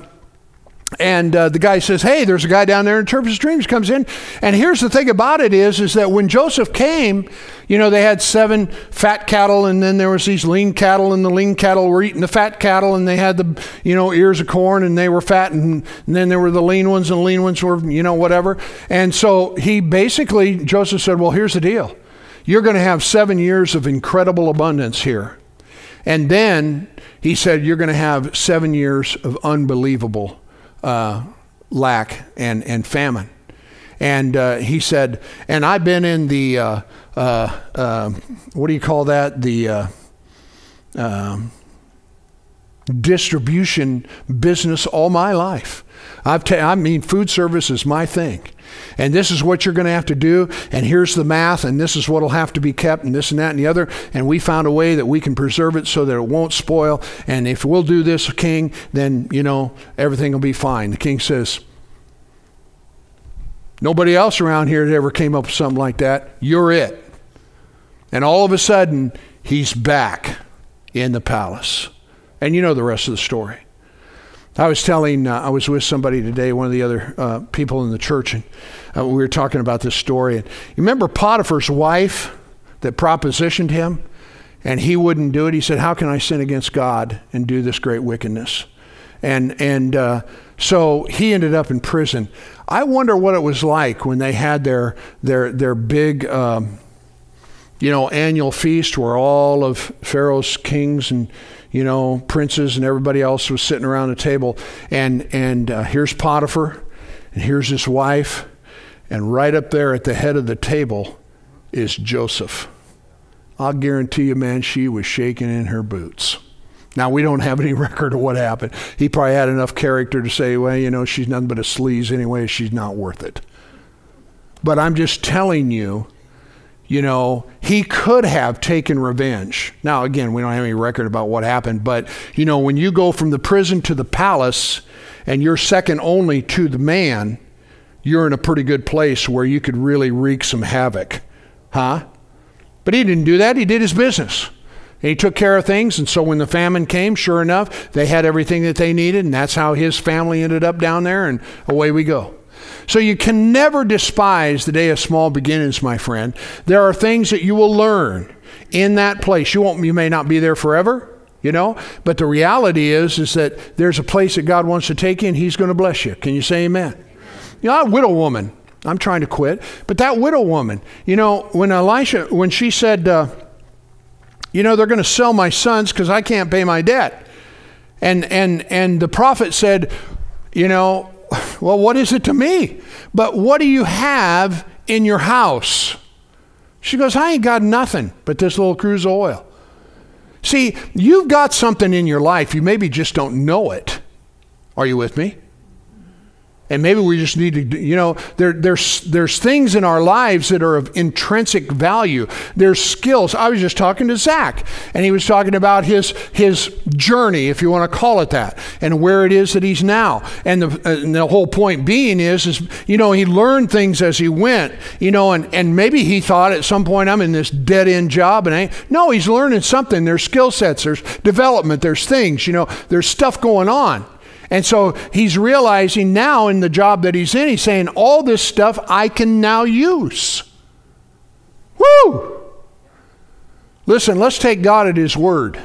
[SPEAKER 2] and uh, the guy says, "Hey, there's a guy down there in interprets dreams." Comes in, and here's the thing about it is, is that when Joseph came, you know, they had seven fat cattle, and then there was these lean cattle, and the lean cattle were eating the fat cattle, and they had the, you know, ears of corn, and they were fat, and, and then there were the lean ones, and the lean ones were, you know, whatever. And so he basically, Joseph said, "Well, here's the deal: you're going to have seven years of incredible abundance here." And then he said, You're going to have seven years of unbelievable uh, lack and, and famine. And uh, he said, and I've been in the, uh, uh, uh what do you call that? The uh, um, distribution business all my life. I've ta- I mean, food service is my thing. And this is what you're going to have to do. And here's the math. And this is what will have to be kept. And this and that and the other. And we found a way that we can preserve it so that it won't spoil. And if we'll do this, king, then, you know, everything will be fine. The king says, Nobody else around here ever came up with something like that. You're it. And all of a sudden, he's back in the palace. And you know the rest of the story. I was telling, uh, I was with somebody today, one of the other uh, people in the church, and uh, we were talking about this story. And you remember Potiphar's wife that propositioned him, and he wouldn't do it. He said, "How can I sin against God and do this great wickedness?" And and uh, so he ended up in prison. I wonder what it was like when they had their their their big. Um, you know, annual feast where all of Pharaoh's kings and you know, princes and everybody else was sitting around the table. And, and uh, here's Potiphar, and here's his wife, and right up there at the head of the table is Joseph. I'll guarantee you, man, she was shaking in her boots. Now, we don't have any record of what happened. He probably had enough character to say, well, you know, she's nothing but a sleaze anyway, she's not worth it. But I'm just telling you you know, he could have taken revenge. Now, again, we don't have any record about what happened, but, you know, when you go from the prison to the palace and you're second only to the man, you're in a pretty good place where you could really wreak some havoc. Huh? But he didn't do that. He did his business. He took care of things. And so when the famine came, sure enough, they had everything that they needed. And that's how his family ended up down there. And away we go. So you can never despise the day of small beginnings, my friend. There are things that you will learn in that place. You won't you may not be there forever, you know, but the reality is is that there's a place that God wants to take you and he's going to bless you. Can you say amen? You know, a widow woman. I'm trying to quit, but that widow woman, you know, when Elisha when she said uh, you know, they're going to sell my sons because I can't pay my debt. And and and the prophet said, you know, well, what is it to me? But what do you have in your house? She goes, I ain't got nothing but this little cruse of oil. See, you've got something in your life. You maybe just don't know it. Are you with me? And maybe we just need to, you know, there, there's, there's things in our lives that are of intrinsic value. There's skills. I was just talking to Zach, and he was talking about his, his journey, if you want to call it that, and where it is that he's now. And the, and the whole point being is, is, you know, he learned things as he went, you know, and, and maybe he thought at some point, I'm in this dead end job. And I, no, he's learning something. There's skill sets, there's development, there's things, you know, there's stuff going on. And so he's realizing now in the job that he's in, he's saying, all this stuff I can now use. Woo! Listen, let's take God at his word.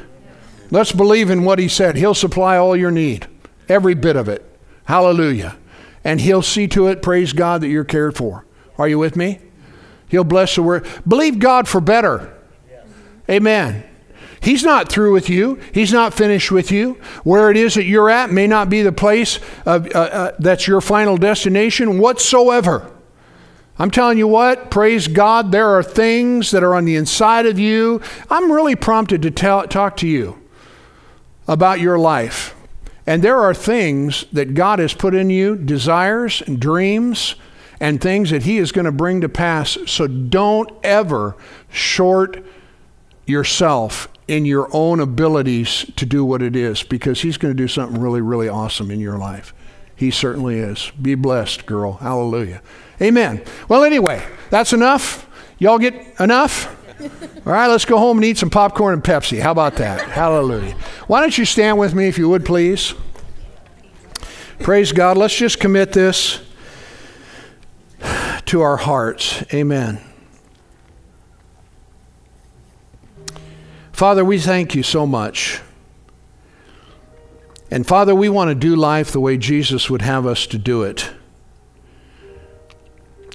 [SPEAKER 2] Let's believe in what he said. He'll supply all your need, every bit of it. Hallelujah. And he'll see to it, praise God, that you're cared for. Are you with me? He'll bless the word. Believe God for better. Amen. He's not through with you. He's not finished with you. Where it is that you're at may not be the place of, uh, uh, that's your final destination whatsoever. I'm telling you what, praise God, there are things that are on the inside of you. I'm really prompted to tell, talk to you about your life. And there are things that God has put in you, desires and dreams and things that He is going to bring to pass. So don't ever short yourself in your own abilities to do what it is because He's going to do something really, really awesome in your life. He certainly is. Be blessed, girl. Hallelujah. Amen. Well, anyway, that's enough. Y'all get enough? All right, let's go home and eat some popcorn and Pepsi. How about that? Hallelujah. Why don't you stand with me if you would, please? Praise God. Let's just commit this to our hearts. Amen. Father, we thank you so much. And Father, we want to do life the way Jesus would have us to do it.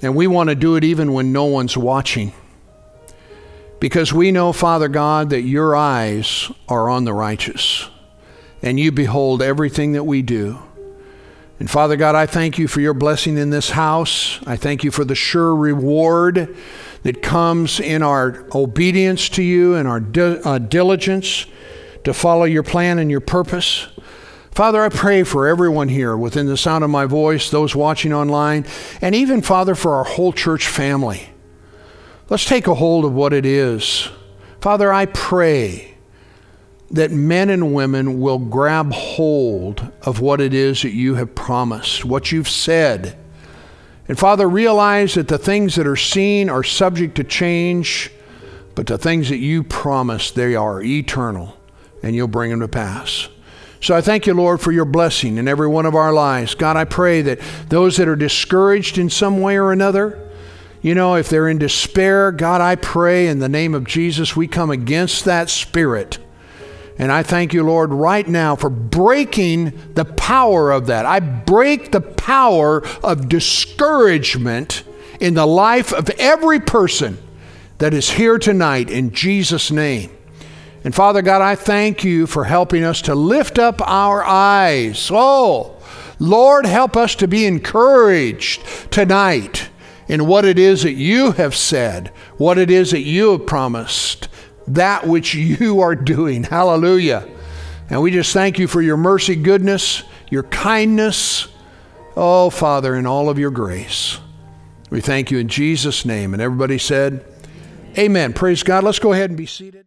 [SPEAKER 2] And we want to do it even when no one's watching. Because we know, Father God, that your eyes are on the righteous and you behold everything that we do. And Father God, I thank you for your blessing in this house. I thank you for the sure reward that comes in our obedience to you and our di- uh, diligence to follow your plan and your purpose. Father, I pray for everyone here within the sound of my voice, those watching online, and even, Father, for our whole church family. Let's take a hold of what it is. Father, I pray that men and women will grab hold of what it is that you have promised, what you've said. And Father, realize that the things that are seen are subject to change, but the things that you promise, they are eternal, and you'll bring them to pass. So I thank you, Lord, for your blessing in every one of our lives. God, I pray that those that are discouraged in some way or another, you know, if they're in despair, God, I pray in the name of Jesus, we come against that spirit. And I thank you, Lord, right now for breaking the power of that. I break the power of discouragement in the life of every person that is here tonight in Jesus' name. And Father God, I thank you for helping us to lift up our eyes. Oh, Lord, help us to be encouraged tonight in what it is that you have said, what it is that you have promised, that which you are doing. Hallelujah. And we just thank you for your mercy, goodness, your kindness. Oh, Father, in all of your grace. We thank you in Jesus' name. And everybody said, Amen. Praise God. Let's go ahead and be seated.